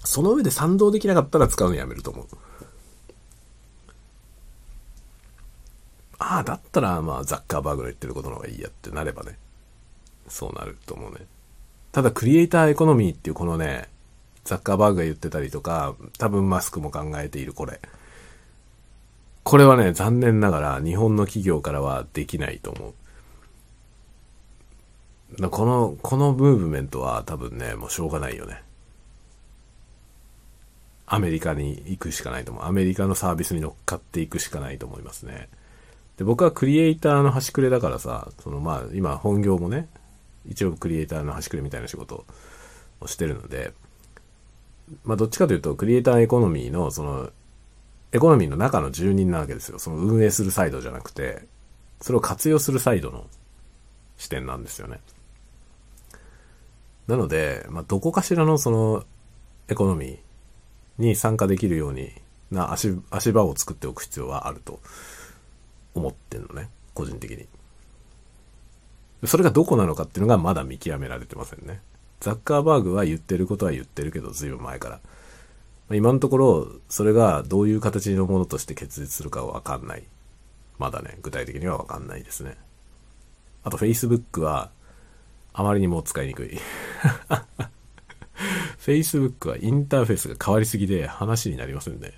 その上で賛同できなかったら使うのやめると思う。ああ、だったら、まあ、ザッカーバーグの言ってることの方がいいやってなればね。そうなると思うね。ただ、クリエイターエコノミーっていうこのね、ザッカーバーグが言ってたりとか、多分マスクも考えているこれ。これはね、残念ながら日本の企業からはできないと思う。この、このムーブメントは多分ね、もうしょうがないよね。アメリカに行くしかないと思う。アメリカのサービスに乗っかっていくしかないと思いますね。で、僕はクリエイターの端くれだからさ、そのまあ今本業もね、一応クリエイターの端くれみたいな仕事をしてるので、まあどっちかというとクリエイターエコノミーのそのエコノミーの中の住人なわけですよ。その運営するサイドじゃなくて、それを活用するサイドの視点なんですよね。なので、まあ、どこかしらのそのエコノミーに参加できるようにな足足場を作っておく必要はあると思ってんのね。個人的に。それがどこなのかっていうのがまだ見極められてませんね。ザッカーバーグは言ってることは言ってるけど、ずいぶん前から。今のところ、それがどういう形のものとして結実するかはわかんない。まだね、具体的にはわかんないですね。あと Facebook は、あまりにも使いにくい。Facebook はインターフェースが変わりすぎで話になりませんね。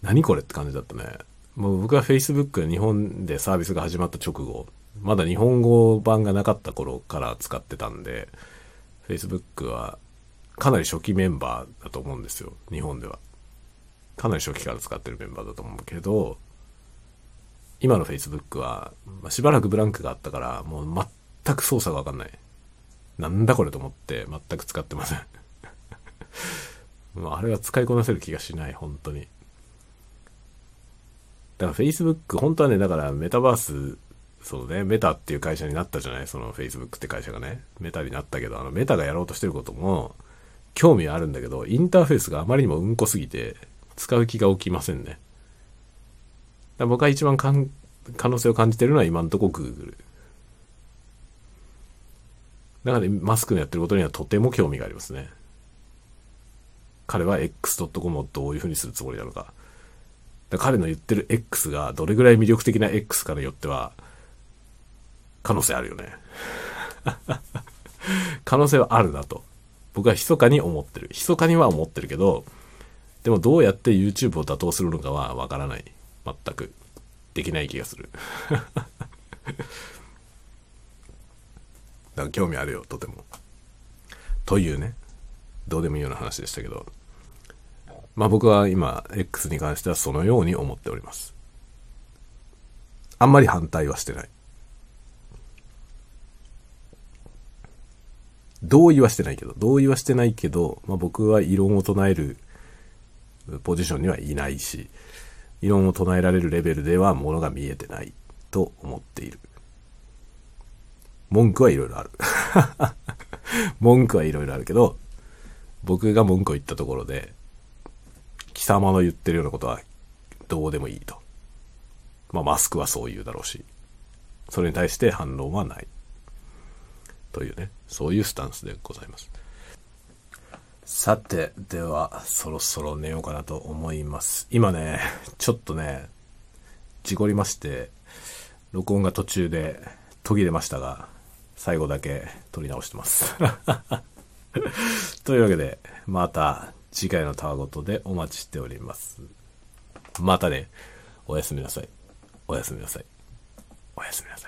何これって感じだったね。もう僕は Facebook が日本でサービスが始まった直後、まだ日本語版がなかった頃から使ってたんで、Facebook はかなり初期メンバーだと思うんですよ。日本では。かなり初期から使ってるメンバーだと思うけど、今の Facebook は、まあ、しばらくブランクがあったから、もう全く操作がわかんない。なんだこれと思って全く使ってません。あれは使いこなせる気がしない、本当に。だから Facebook、本当はね、だからメタバース、そうね、メタっていう会社になったじゃない？その Facebook って会社がね。メタになったけど、あの、メタがやろうとしてることも、興味はあるんだけど、インターフェースがあまりにもうんこすぎて、使う気が起きませんね。僕が一番可能性を感じてるのは今のとこ Google。だから、マスクのやってることにはとても興味がありますね。彼は X.com をどういうふうにするつもりなのか。か彼の言ってる X がどれぐらい魅力的な X かによっては、可能性あるよね。可能性はあるなと。僕は密かに思ってる。密かには思ってるけど、でもどうやって YouTube を打倒するのかはわからない。全く。できない気がする。だから興味あるよ、とても。というね、どうでもいいような話でしたけど。まあ僕は今、X に関してはそのように思っております。あんまり反対はしてない。同意はしてないけど、同意はしてないけど、まあ僕は異論を唱えるポジションにはいないし、異論を唱えられるレベルではものが見えてないと思っている。文句はいろいろある。文句はいろいろあるけど、僕が文句を言ったところで、貴様の言ってるようなことはどうでもいいと。まあマスクはそう言うだろうし、それに対して反論はない。というね、そういうスタンスでございます。さて、では、そろそろ寝ようかなと思います。今ね、ちょっとね、事故りまして、録音が途中で途切れましたが、最後だけ撮り直してます。というわけで、また次回のタワごとでお待ちしております。またね、おやすみなさい。おやすみなさい。おやすみなさい。